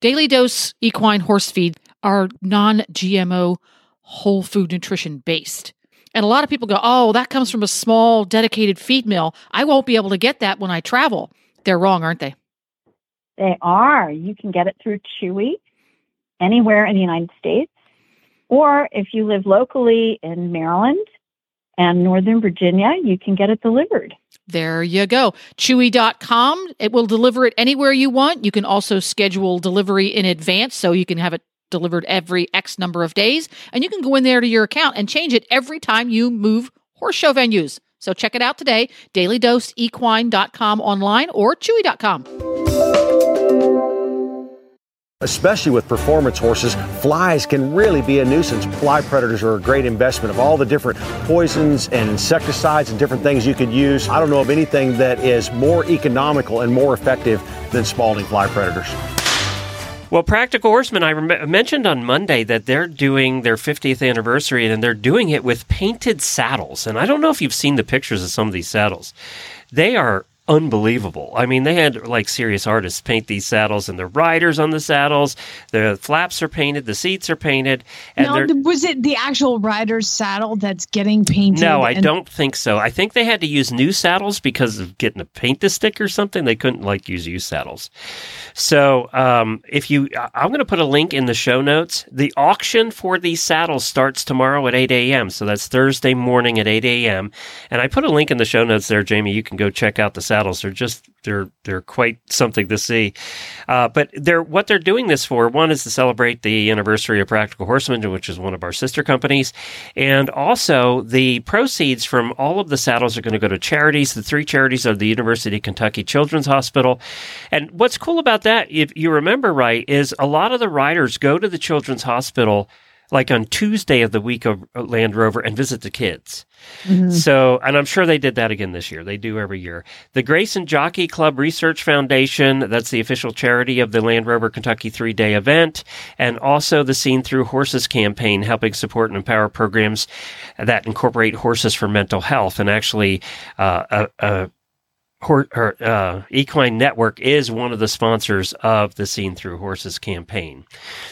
Daily Dose Equine Horse Feed are non GMO whole food nutrition based. And a lot of people go, oh, that comes from a small dedicated feed mill. I won't be able to get that when I travel. They're wrong, aren't they? They are. You can get it through Chewy anywhere in the United States. Or if you live locally in Maryland and Northern Virginia, you can get it delivered. There you go. Chewy.com. It will deliver it anywhere you want. You can also schedule delivery in advance so you can have it delivered every X number of days. And you can go in there to your account and change it every time you move horse show venues. So check it out today, dailydoseequine.com online or chewy.com. Especially with performance horses, flies can really be a nuisance. Fly predators are a great investment of all the different poisons and insecticides and different things you could use. I don't know of anything that is more economical and more effective than Spalding fly predators. Well, Practical Horseman, I rem- mentioned on Monday that they're doing their 50th anniversary and they're doing it with painted saddles. And I don't know if you've seen the pictures of some of these saddles. They are unbelievable. I mean, they had like serious artists paint these saddles and the riders on the saddles. The flaps are painted, the seats are painted. And now, was it the actual rider's saddle that's getting painted? no, I and- don't think so. I think they had to use new saddles because of getting a paint the stick or something. They couldn't like use used saddles. So, um, if you, I'm going to put a link in the show notes. The auction for these saddles starts tomorrow at 8 a.m. So that's Thursday morning at 8 a.m. And I put a link in the show notes there, Jamie. You can go check out the saddles. They're just they're they're quite something to see. Uh, but they're what they're doing this for. One is to celebrate the anniversary of Practical Horseman, which is one of our sister companies, and also the proceeds from all of the saddles are going to go to charities. The three charities are the University of Kentucky Children's Hospital, and what's cool about that, if you remember right, is a lot of the riders go to the Children's Hospital like on Tuesday of the week of Land Rover and visit the kids. So, and I'm sure they did that again this year. They do every year. The Grayson-Jockey Club Research Foundation, that's the official charity of the Land Rover Kentucky three day event, and also the Seen Through Horses campaign, helping support and empower programs that incorporate horses for mental health. And actually, uh, a, a Hor- or, uh, Equine Network is one of the sponsors of the Seen Through Horses campaign.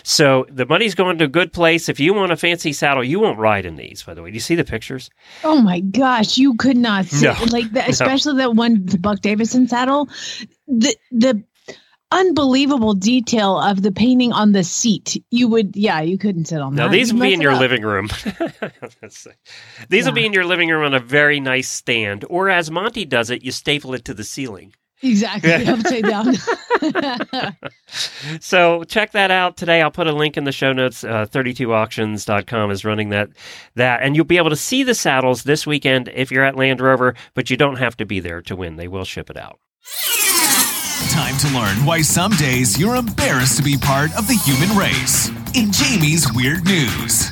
So the money's going to a good place. If you want a fancy saddle, you won't ride in these, by the way. Do you see the pictures? Oh my gosh, you could not see No. like that, especially that one, the Buck Davidson saddle. The the unbelievable detail of the painting on the seat. You would, yeah, you couldn't sit on Now, that. Now these You'd be in your up. living room. Let's see. these will be in your living room on a very nice stand. Or as Monty does it, you staple it to the ceiling. Exactly, upside down. So check that out today. I'll put a link in the show notes. Uh, 32auctions.com is running that, that. And you'll be able to see the saddles this weekend if you're at Land Rover, but you don't have to be there to win. They will ship it out. Time to learn why some days you're embarrassed to be part of the human race. In Jamie's Weird News.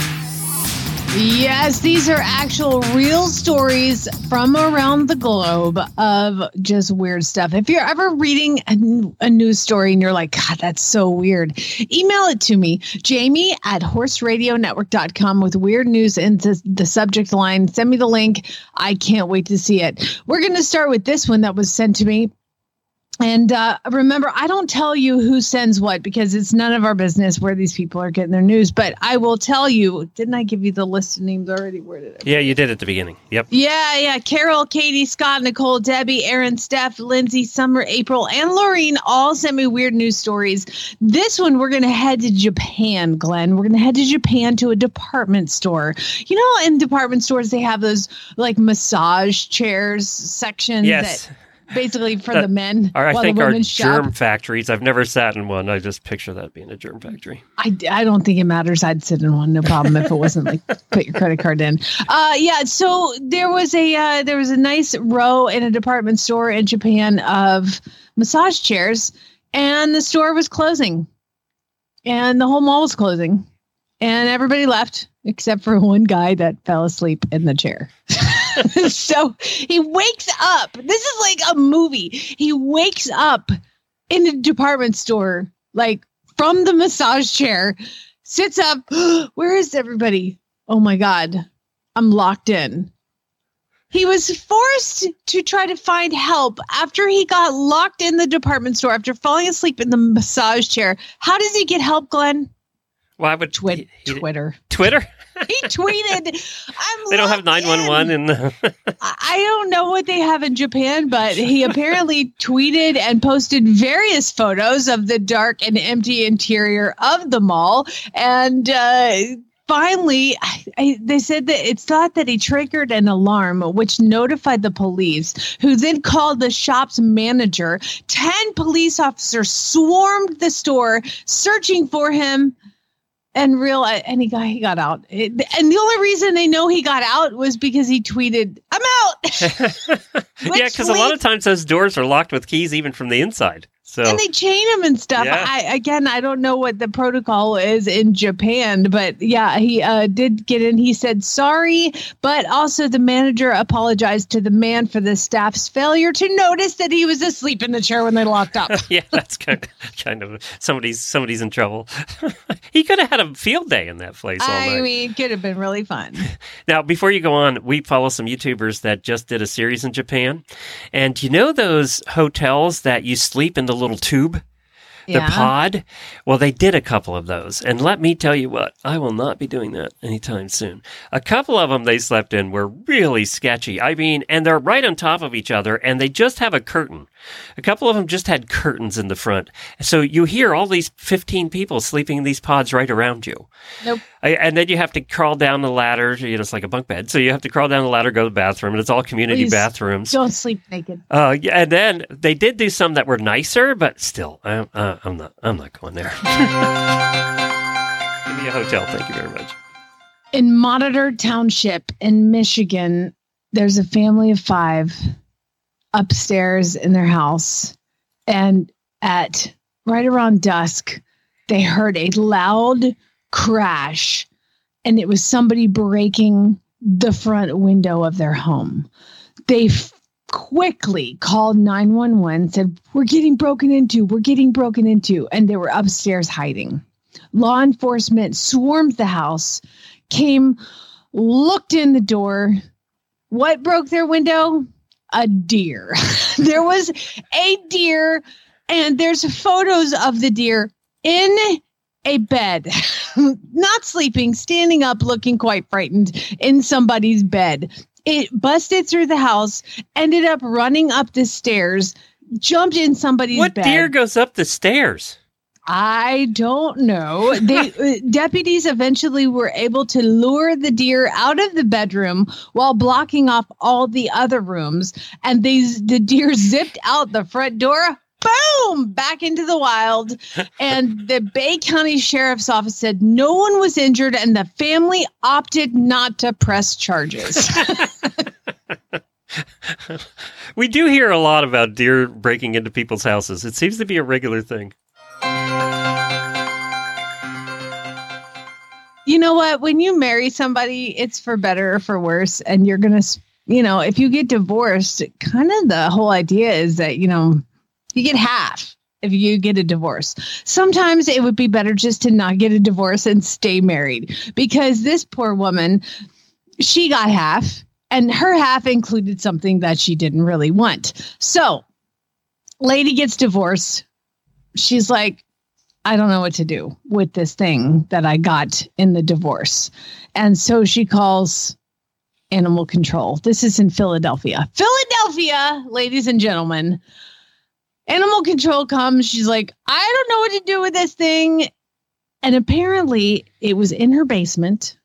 Yes, these are actual real stories from around the globe of just weird stuff. If you're ever reading a, a, news story and you're like, God, that's so weird, email it to me, jamie at horseradionetwork.com with weird news in the, the subject line. Send me the link. I can't wait to see it. We're going to start with this one that was sent to me and uh, remember, I don't tell you who sends what because it's none of our business where these people are getting their news. But I will tell you. Didn't I give you the list of names already? Where did it? Yeah, you did at the beginning. Yep. Yeah, yeah. Carol, Katie, Scott, Nicole, Debbie, Aaron, Steph, Lindsay, Summer, April, and Laureen all sent me weird news stories. This one, we're going to head to Japan, Glenn. We're going to head to Japan to a department store. You know, in department stores, they have those like massage chairs sections. Yes. That, basically for that, the men. Or I think are germ factories. I've never sat in one. I just picture that being a germ factory. I, I don't think it matters. I'd sit in one, no problem. if it wasn't like put your credit card in. Uh, yeah. So there was a uh, there was a nice row in a department store in Japan of massage chairs, and the store was closing, and the whole mall was closing, and everybody left except for one guy that fell asleep in the chair. so he wakes up. This is like a movie. He wakes up in a department store, like from the massage chair, sits up. Where is everybody? Oh my God. I'm locked in. He was forced to try to find help after he got locked in the department store after falling asleep in the massage chair. How does he get help, Glenn? Why would Twi- Twitter? Twitter? he tweeted, "I'm." They don't have nine one one in. I don't know what they have in Japan, but he apparently tweeted and posted various photos of the dark and empty interior of the mall, and. Uh, finally, I, I, they said that it's thought that he triggered an alarm, which notified the police, who then called the shop's manager. Ten police officers swarmed the store, searching for him and real and he got he got out. It, and the only reason they know he got out was because he tweeted i'm out. Yeah because a lot of times those doors are locked with keys even from the inside so and they chain him and stuff. Yeah. I again, I don't know what the protocol is in Japan, but yeah, he uh, did get in. He said sorry, but also the manager apologized to the man for the staff's failure to notice that he was asleep in the chair when they locked up. yeah, that's kind of, kind of somebody's somebody's in trouble. he could have had a field day in that place. I mean, it could have been really fun. Now, before you go on, we follow some YouTubers that just did a series in Japan, and you know those hotels that you sleep in the little tube the yeah. pod. Well, they did a couple of those. And let me tell you what, I will not be doing that anytime soon. A couple of them they slept in were really sketchy. I mean, and they're right on top of each other and they just have a curtain. A couple of them just had curtains in the front. So you hear all these 15 people sleeping in these pods right around you. Nope. and then you have to crawl down the ladder. You know, it's like a bunk bed. So you have to crawl down the ladder, go to the bathroom, and it's all community Please bathrooms. Don't sleep naked. Uh, yeah, and then they did do some that were nicer, but still, uh, uh, I'm not. I'm not going there. Give me a hotel. Thank you very much. In Monitor Township in Michigan, there's a family of five upstairs in their house, and at right around dusk, they heard a loud crash, and it was somebody breaking the front window of their home. They quickly called 911, said, We're getting broken into, we're getting broken into. And they were upstairs hiding. Law enforcement swarmed the house, came, looked in the door. What broke their window? A deer. there was a deer, and there's photos of the deer in a bed, not sleeping, standing up, looking quite frightened in somebody's bed it busted through the house, ended up running up the stairs, jumped in somebody's what bed. deer goes up the stairs? I don't know. They uh, deputies eventually were able to lure the deer out of the bedroom while blocking off all the other rooms, and these the deer zipped out the front door, boom, back into the wild. And the Bay County Sheriff's Office said no one was injured and the family opted not to press charges. We do hear a lot about deer breaking into people's houses. It seems to be a regular thing. You know what? When you marry somebody, it's for better or for worse. And you're going to, you know, if you get divorced, kind of the whole idea is that, you know, you get half if you get a divorce. Sometimes it would be better just to not get a divorce and stay married because this poor woman, she got half and her half included something that she didn't really want. So, lady gets divorced. She's like, I don't know what to do with this thing that I got in the divorce. And so she calls animal control. This is in Philadelphia. Philadelphia, ladies and gentlemen. Animal control comes. She's like, I don't know what to do with this thing. And apparently, it was in her basement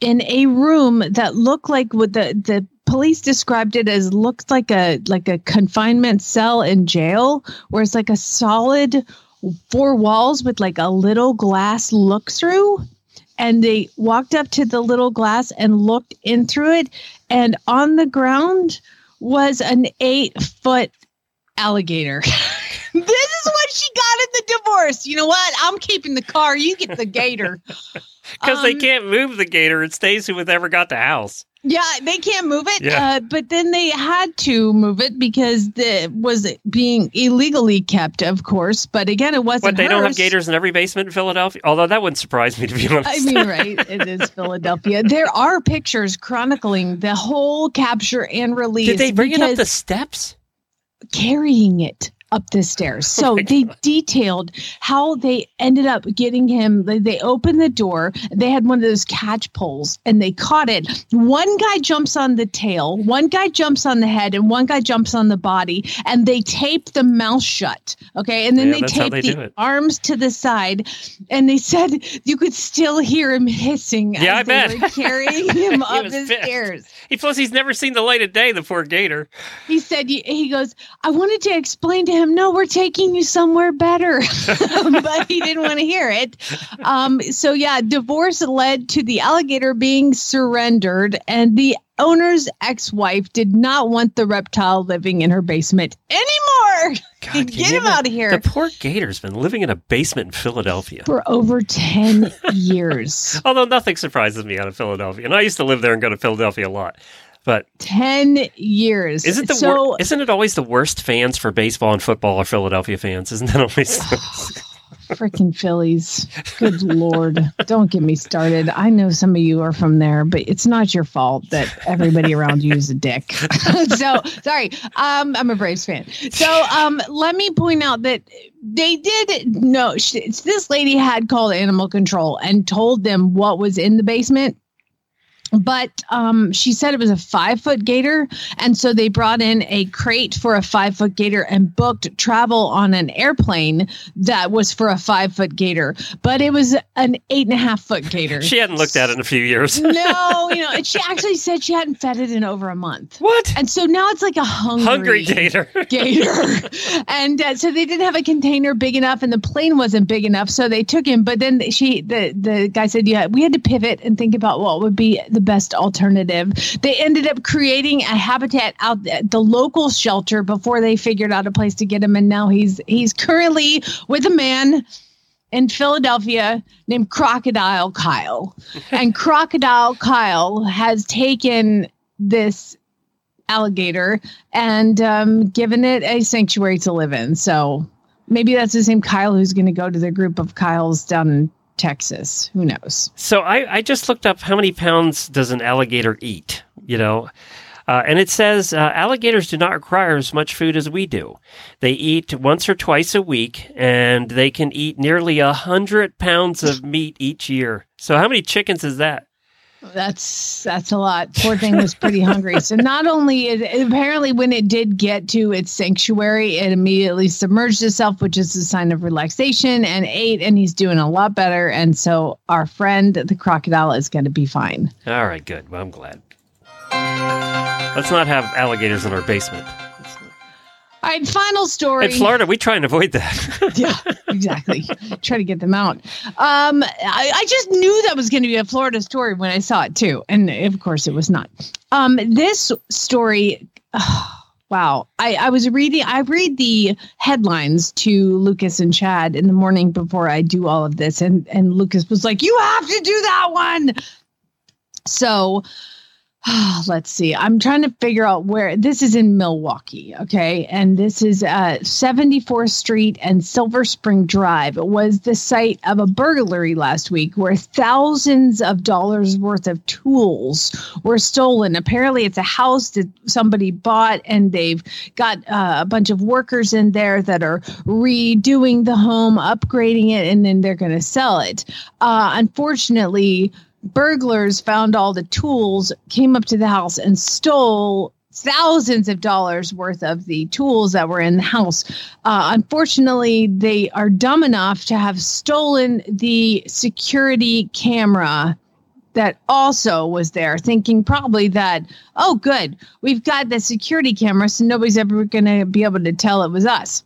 in a room that looked like what the, the police described it as looked like a like a confinement cell in jail where it's like a solid four walls with like a little glass look through. And they walked up to the little glass and looked in through it. And on the ground was an eight foot alligator this is what she got in the divorce you know what i'm keeping the car you get the gator Because they Um, can't move the gator. It stays with whoever got the house. Yeah, they can't move it. Yeah. Uh, but then they had to move it because it was being illegally kept, of course. But again, it wasn't. But they don't have gators in every basement in Philadelphia? Although that wouldn't surprise me, to be honest. I mean, right? It is Philadelphia. There are pictures chronicling the whole capture and release. Did they bring it up the steps? carrying it up the stairs. So oh my they detailed how they ended up getting him. They, they opened the door. They had one of those catch poles and they caught it. One guy jumps on the tail, one guy jumps on the head, and one guy jumps on the body. And they tape the mouth shut. Okay. And then Yeah, they tape they the arms to the side. And they said you could still hear him hissing Yeah, I bet. were carrying him up the pissed. stairs. He plus he's never seen the light of day, the poor gator. He said, he goes, I wanted to explain to him, no, we're taking you somewhere better. but he didn't want to hear it. Um, so, yeah, divorce led to the alligator being surrendered, and the owner's ex wife did not want the reptile living in her basement anymore. God, Get him out of here. The poor gator's been living in a basement in Philadelphia. For over 10 years. Although nothing surprises me out of Philadelphia, and I used to live there and go to Philadelphia a lot. But 10 years. isn't the so, wor- isn't it always the worst fans for baseball and football are Philadelphia fans? Isn't that always? freaking Phillies. Good Lord. Don't get me started. I know some of you are from there, but it's not your fault that everybody around you is a dick. so sorry. Um, I'm a Braves fan. So um, let me point out that they did no, this lady had called animal control and told them what was in the basement. But um, she said it was a five foot gator. And so they brought in a crate for a five foot gator and booked travel on an airplane that was for a five foot gator. But it was an eight and a half foot gator. she hadn't looked at it in a few years. no, you know, and she actually said she hadn't fed it in over a month. What? And so now it's like a hungry, Hungry gator. gator. and uh, so they didn't have a container big enough and the plane wasn't big enough. So they took him. But then she, the, the guy said, yeah, we had to pivot and think about what would be the best alternative. They ended up creating a habitat out at the local shelter before they figured out a place to get him. And now he's, he's currently with a man in Philadelphia named Crocodile Kyle. and Crocodile Kyle has taken this alligator and um, given it a sanctuary to live in. So maybe that's the same Kyle who's going to go to the group of Kyles down in Texas. Who knows? So I, I just looked up how many pounds does an alligator eat, you know? Uh, and it says uh, alligators do not require as much food as we do. They eat once or twice a week, and they can eat nearly a hundred pounds of meat each year. So how many chickens is that? That's that's a lot. Poor thing was pretty hungry. So not only it, apparently when it did get to its sanctuary, it immediately submerged itself, which is a sign of relaxation, and ate, and he's doing a lot better. And so our friend the crocodile is going to be fine. All right, good. Well, I'm glad. Let's not have alligators in our basement. All right, final story. In Florida, we try and avoid that. yeah, exactly. Try to get them out. Um, I, I just knew that was going to be a Florida story when I saw it too, and of course it was not. Um, this story. Wow. I, I was reading, I read the headlines to Lucas and Chad in the morning before I do all of this. And, and Lucas was like, You have to do that one. So let's see. I'm trying to figure out where this is in Milwaukee. Okay. And this is uh, 74th Street and Silver Spring Drive. It was the site of a burglary last week where thousands of dollars worth of tools were stolen. Apparently, it's a house that somebody bought, and they've got uh, a bunch of workers in there that are redoing the home, upgrading it, and then they're going to sell it. Uh, unfortunately, burglars found all the tools, came up to the house and stole thousands of dollars worth of the tools that were in the house. Uh, unfortunately, they are dumb enough to have stolen the security camera that also was there, thinking probably that, oh, good, we've got the security camera, so nobody's ever going to be able to tell it was us.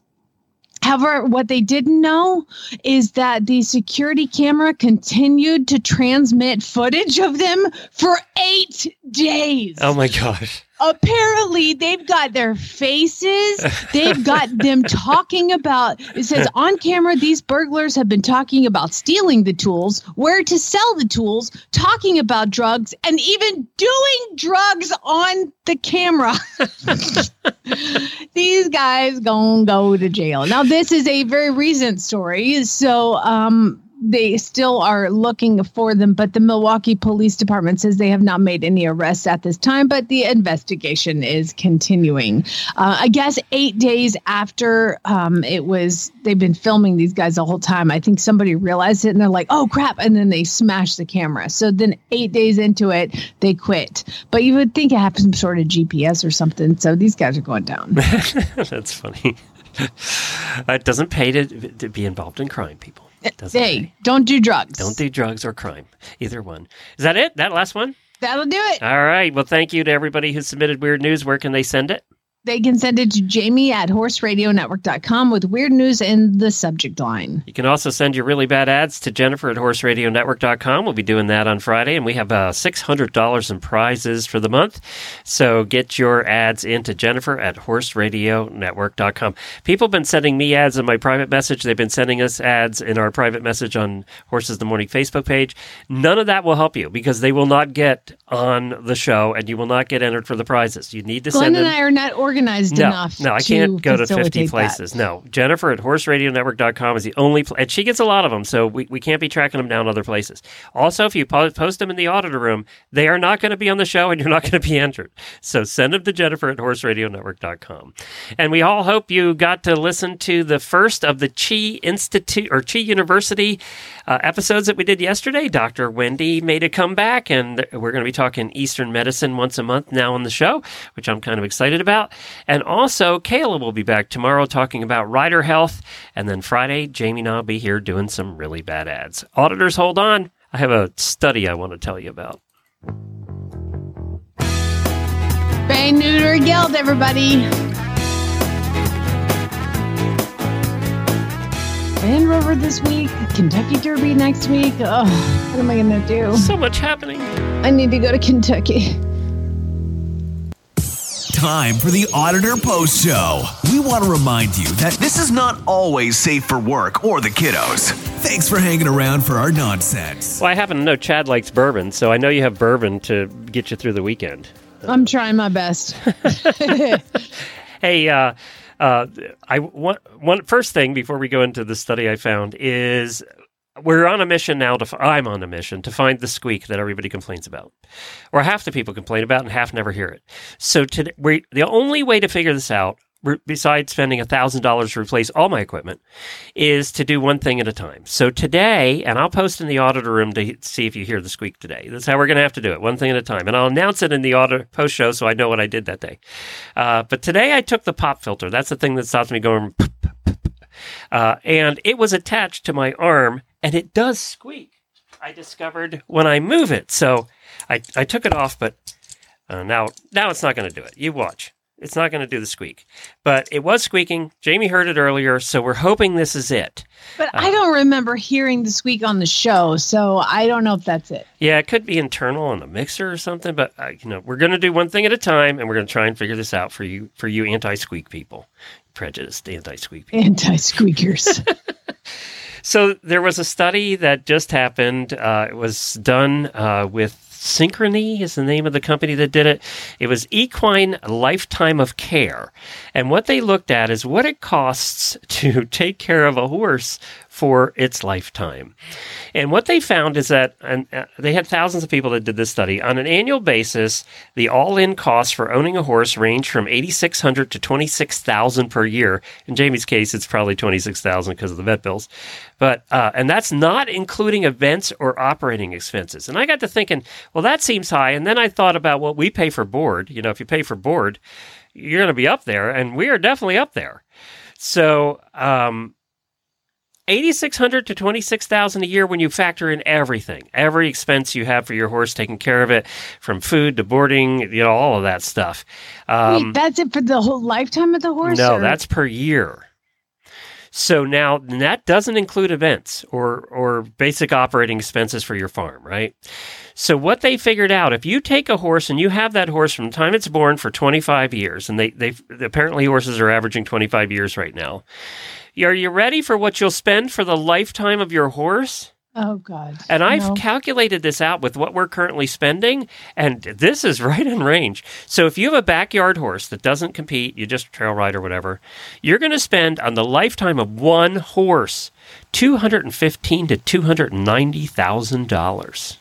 However, what they didn't know is that the security camera continued to transmit footage of them for eight days. Oh my gosh. Apparently, they've got their faces. They've got them talking about. It says on camera, these burglars have been talking about stealing the tools, where to sell the tools, talking about drugs, and even doing drugs on the camera. these guys gonna go to jail. Now, this is a very recent story, so um, they still are looking for them, but the Milwaukee Police Department says they have not made any arrests at this time, but the investigation is continuing. Uh, I guess eight days after um, it was, they've been filming these guys the whole time. I think somebody realized it and they're like, oh crap. And then they smashed the camera. So then eight days into it, they quit. But you would think it had some sort of GPS or something. So these guys are going down. That's funny. it doesn't pay to, to be involved in crime, people. Doesn't hey, pay. don't do drugs. Don't do drugs or crime. Either one. Is that it? That last one? That'll do it. All right. Well, thank you to everybody who submitted weird news. Where can they send it? They can send it to Jamie at horseradionetwork.com with weird news in the subject line. You can also send your really bad ads to Jennifer at horseradionetwork.com. We'll be doing that on Friday, and we have uh, $600 in prizes for the month. So get your ads into Jennifer at horseradionetwork.com. People have been sending me ads in my private message. They've been sending us ads in our private message on Horses the Morning Facebook page. None of that will help you because they will not get on the show, and you will not get entered for the prizes. You need to Glenn send and them. I are not organized No, enough. no, I can't go to 50 facilitate that. places. No. Jennifer at horseradionetwork.com is the only pl- and she gets a lot of them, so we, we can't be tracking them down other places. Also, if you po- post them in the auditor room, they are not going to be on the show and you're not going to be entered. So send them to Jennifer at horseradionetwork.com. And we all hope you got to listen to the first of the Chi Institute or Chi University uh, episodes that we did yesterday. Dr. Wendy made a comeback, and we're going to be talking Eastern medicine once a month now on the show, which I'm kind of excited about. And also, Kayla will be back tomorrow talking about rider health. And then Friday, Jamie and I will be here doing some really bad ads. Auditors, hold on. I have a study I want to tell you about. Spay, neuter, yelled, everybody. Land Rover this week, Kentucky Derby next week. Oh, what am I going to do? So much happening. I need to go to Kentucky. Time for the Auditor Post Show. We want to remind you that this is not always safe for work or the kiddos. Thanks for hanging around for our nonsense. Well, I happen to know Chad likes bourbon, so I know you have bourbon to get you through the weekend. I'm trying my best. Hey, uh, uh, I one, one first thing before we go into the study I found is we're on a mission now to. f- I'm on a mission to find the squeak that everybody complains about, or half the people complain about, and half never hear it. So today, we the only way to figure this out, re- besides spending a thousand dollars to replace all my equipment, is to do one thing at a time. So today, and I'll post in the auditor room to see if you hear the squeak today. That's how we're going to have to do it, one thing at a time. And I'll announce it in the auditor post show so I know what I did that day. Uh, but today I took the pop filter. That's the thing that stops me going. Uh, and it was attached to my arm, and it does squeak. I discovered when I move it. So I, I took it off, but uh, now now it's not going to do it. You watch. It's not going to do the squeak, but it was squeaking. Jamie heard it earlier, so we're hoping this is it. But I don't remember hearing the squeak on the show, so I don't know if that's it. Yeah, it could be internal on the mixer or something, but uh, you know, we're going to do one thing at a time, and we're going to try and figure this out for you, for you anti-squeak people, prejudiced anti-squeak people. Anti squeakers. So there was a study that just happened. Uh, it was done uh, with Synchrony is the name of the company that did it. It was Equine Lifetime of Care. And what they looked at is what it costs to take care of a horse for its lifetime. And what they found is that and uh, they had thousands of people that did this study. On an annual basis, the all-in cost for owning a horse ranged from 8600 to 26000 per year. In Jamie's case, it's probably 26000 because of the vet bills. But uh, and that's not including events or operating expenses. And I got to thinking, well, that seems high. And then I thought about what we pay for board. You know, if you pay for board, you're going to be up there, and we are definitely up there. So, um, 8600 to 26000 a year when you factor in everything every expense you have for your horse taking care of it from food to boarding you know all of that stuff. Um, Wait, that's it for the whole lifetime of the horse? no or- that's per year. So now that doesn't include events or or basic operating expenses for your farm right? So what they figured out if you take a horse and you have that horse from the time it's born for 25 years and they they apparently horses are averaging 25 years right now are you ready for what you'll spend for the lifetime of your horse? Oh, God. And I've No. calculated this out with what we're currently spending, and this is right in range. So if you have a backyard horse that doesn't compete, you just trail ride or whatever, you're going to spend on the lifetime of one horse two hundred and fifteen to two hundred and ninety thousand dollars.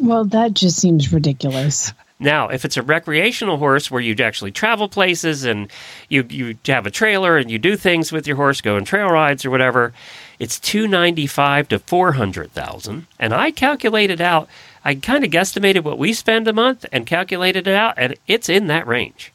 Well, that just seems ridiculous. Now, if it's a recreational horse where you actually travel places and you you have a trailer and you do things with your horse, go on trail rides or whatever, it's two ninety five to four hundred thousand. And I calculated out, I kind of guesstimated what we spend a month and calculated it out, and it's in that range.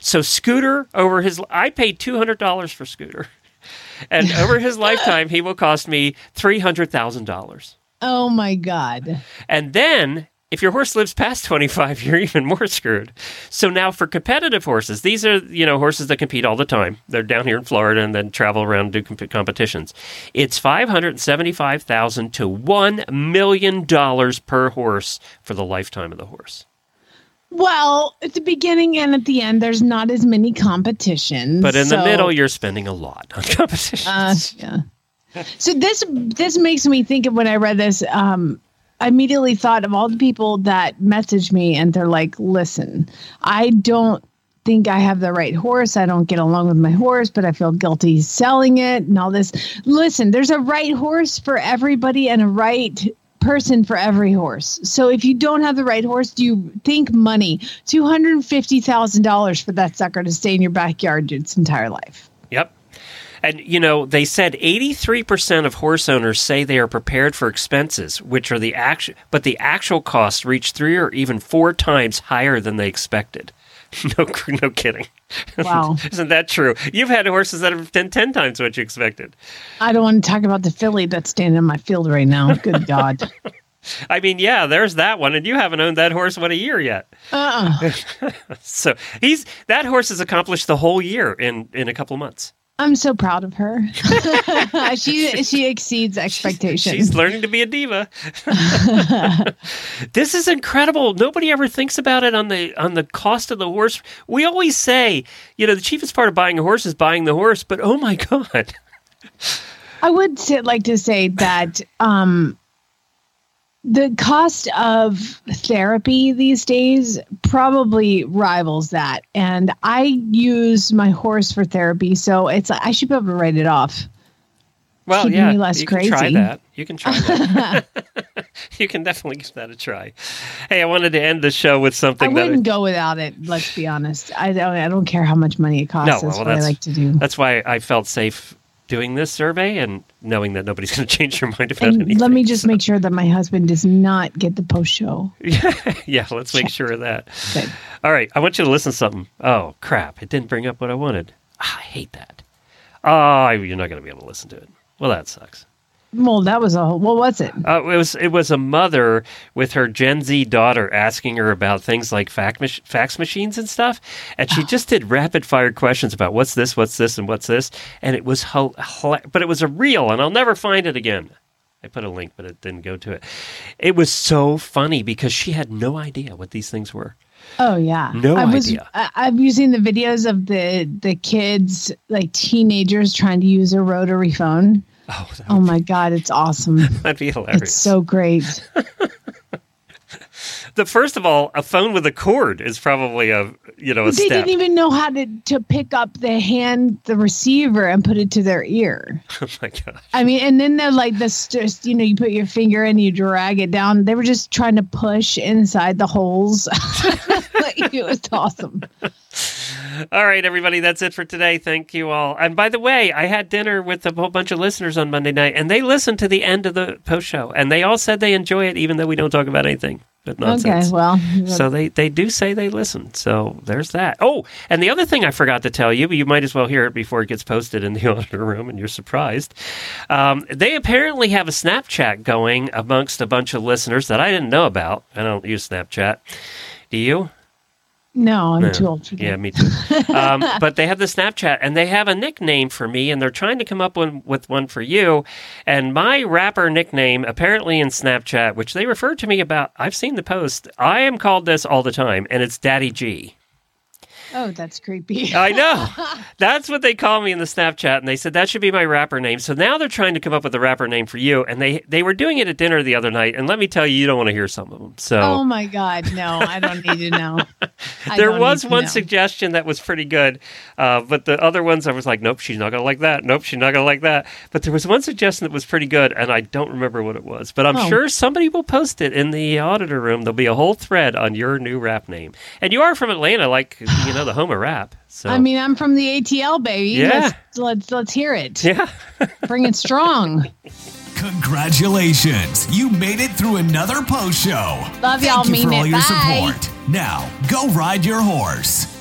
So Scooter over his, I paid two hundred dollars for Scooter, and over his lifetime he will cost me three hundred thousand dollars. Oh, my God. And then if your horse lives past 25, you're even more screwed. So now for competitive horses, these are, you know, horses that compete all the time. They're down here in Florida and then travel around and do comp- competitions. It's 575,000 to 1 million dollars per horse for the lifetime of the horse. Well, at the beginning and at the end, there's not as many competitions. But in the middle, you're spending a lot on competitions. Uh, yeah. So this this makes me think of when I read this. Um, I immediately thought of all the people that message me and they're like, "Listen, I don't think I have the right horse. I don't get along with my horse, but I feel guilty selling it and all this." Listen, there's a right horse for everybody and a right person for every horse. So if you don't have the right horse, do you think money two hundred fifty thousand dollars for that sucker to stay in your backyard its entire life? Yep. And, you know, they said 83% of horse owners say they are prepared for expenses, which are the actual, but the actual costs reach three or even four times higher than they expected. No, no kidding. Wow. Isn't that true? You've had horses that have been 10 times what you expected. I don't want to talk about the filly that's standing in my field right now. Good God. I mean, yeah, there's that one, and you haven't owned that horse, what, a year yet. Uh-uh. So he's, that horse has accomplished the whole year in, in a couple of months. I'm so proud of her. she she exceeds expectations. She's learning to be a diva. this is incredible. Nobody ever thinks about it on the on the cost of the horse. We always say, you know, the cheapest part of buying a horse is buying the horse, but oh my god. I would like to say that um, the cost of therapy these days probably rivals that. And I use my horse for therapy, so it's I should be able to write it off. Well, Keeping yeah, me less you can try that. You can try that. you can definitely give that a try. Hey, I wanted to end the show with something that I wouldn't go without it. Let's be honest. I don't. I don't care how much money it costs. No, that's well, what I that's- like to do. That's why I felt safe doing this survey and knowing that nobody's going to change your mind about And anything. let me just make sure that my husband does not get the post show. yeah, let's make sure of that. Good. All right, I want you to listen to something. Oh, crap. It didn't bring up what I wanted. Ah, I hate that. Oh, you're not going to be able to listen to it. Well, that sucks. Well, that was a. What was it? Uh, it was it was a mother with her Gen Z daughter asking her about things like fax, mach- fax machines and stuff, and she just did rapid fire questions about what's this, what's this, and what's this, and it was ho- hila- but it was a reel, and I'll never find it again. I put a link, but it didn't go to it. It was so funny because she had no idea what these things were. Oh yeah, No I was, idea. I'm using the videos of the the kids, like teenagers, trying to use a rotary phone. Oh, Oh my god, it's awesome! That'd be hilarious. It's so great. the first of all, a phone with a cord is probably a you know a they step. didn't even know how to to pick up the hand the receiver and put it to their ear. oh my god. I mean, and then they're like this, just you know, you put your finger in, you drag it down. They were just trying to push inside the holes. It was awesome. All right, everybody, that's it for today. Thank you all. And by the way, I had dinner with a whole bunch of listeners on Monday night, and they listened to the end of the post show, and they all said they enjoy it, even though we don't talk about anything but nonsense. Okay, well, So they, they do say they listen. So there's that. Oh, and the other thing I forgot to tell you, but you might as well hear it before it gets posted in the auditor room and you're surprised. Um, they apparently have a Snapchat going amongst a bunch of listeners that I didn't know about. I don't use Snapchat. Do you? No, I'm too old for that. Yeah, me too. um, but they have the Snapchat and they have a nickname for me, and they're trying to come up one, with one for you. And my rapper nickname, apparently in Snapchat, which they refer to me about, I've seen the post. I am called this all the time, and it's Daddy G. Oh, that's creepy. I know. That's what they call me in the Snapchat, and they said that should be my rapper name. So now they're trying to come up with a rapper name for you, and they they were doing it at dinner the other night. And let me tell you, you don't want to hear some of them. So Oh my God, no, I don't need to know. There was one know. suggestion that was pretty good, uh, but the other ones I was like, nope, she's not gonna like that. Nope, she's not gonna like that. But there was one suggestion that was pretty good, and I don't remember what it was. But I'm Oh. sure somebody will post it in the auditor room. There'll be a whole thread on your new rap name, and you are from Atlanta, like you know the home of rap. So I mean, I'm from the ATL, baby. Yeah. Let's let's, let's hear it. yeah. Bring it strong. Congratulations! You made it through another post show. Love Thank y'all, you mean for all it. your Bye. support. Now, go ride your horse.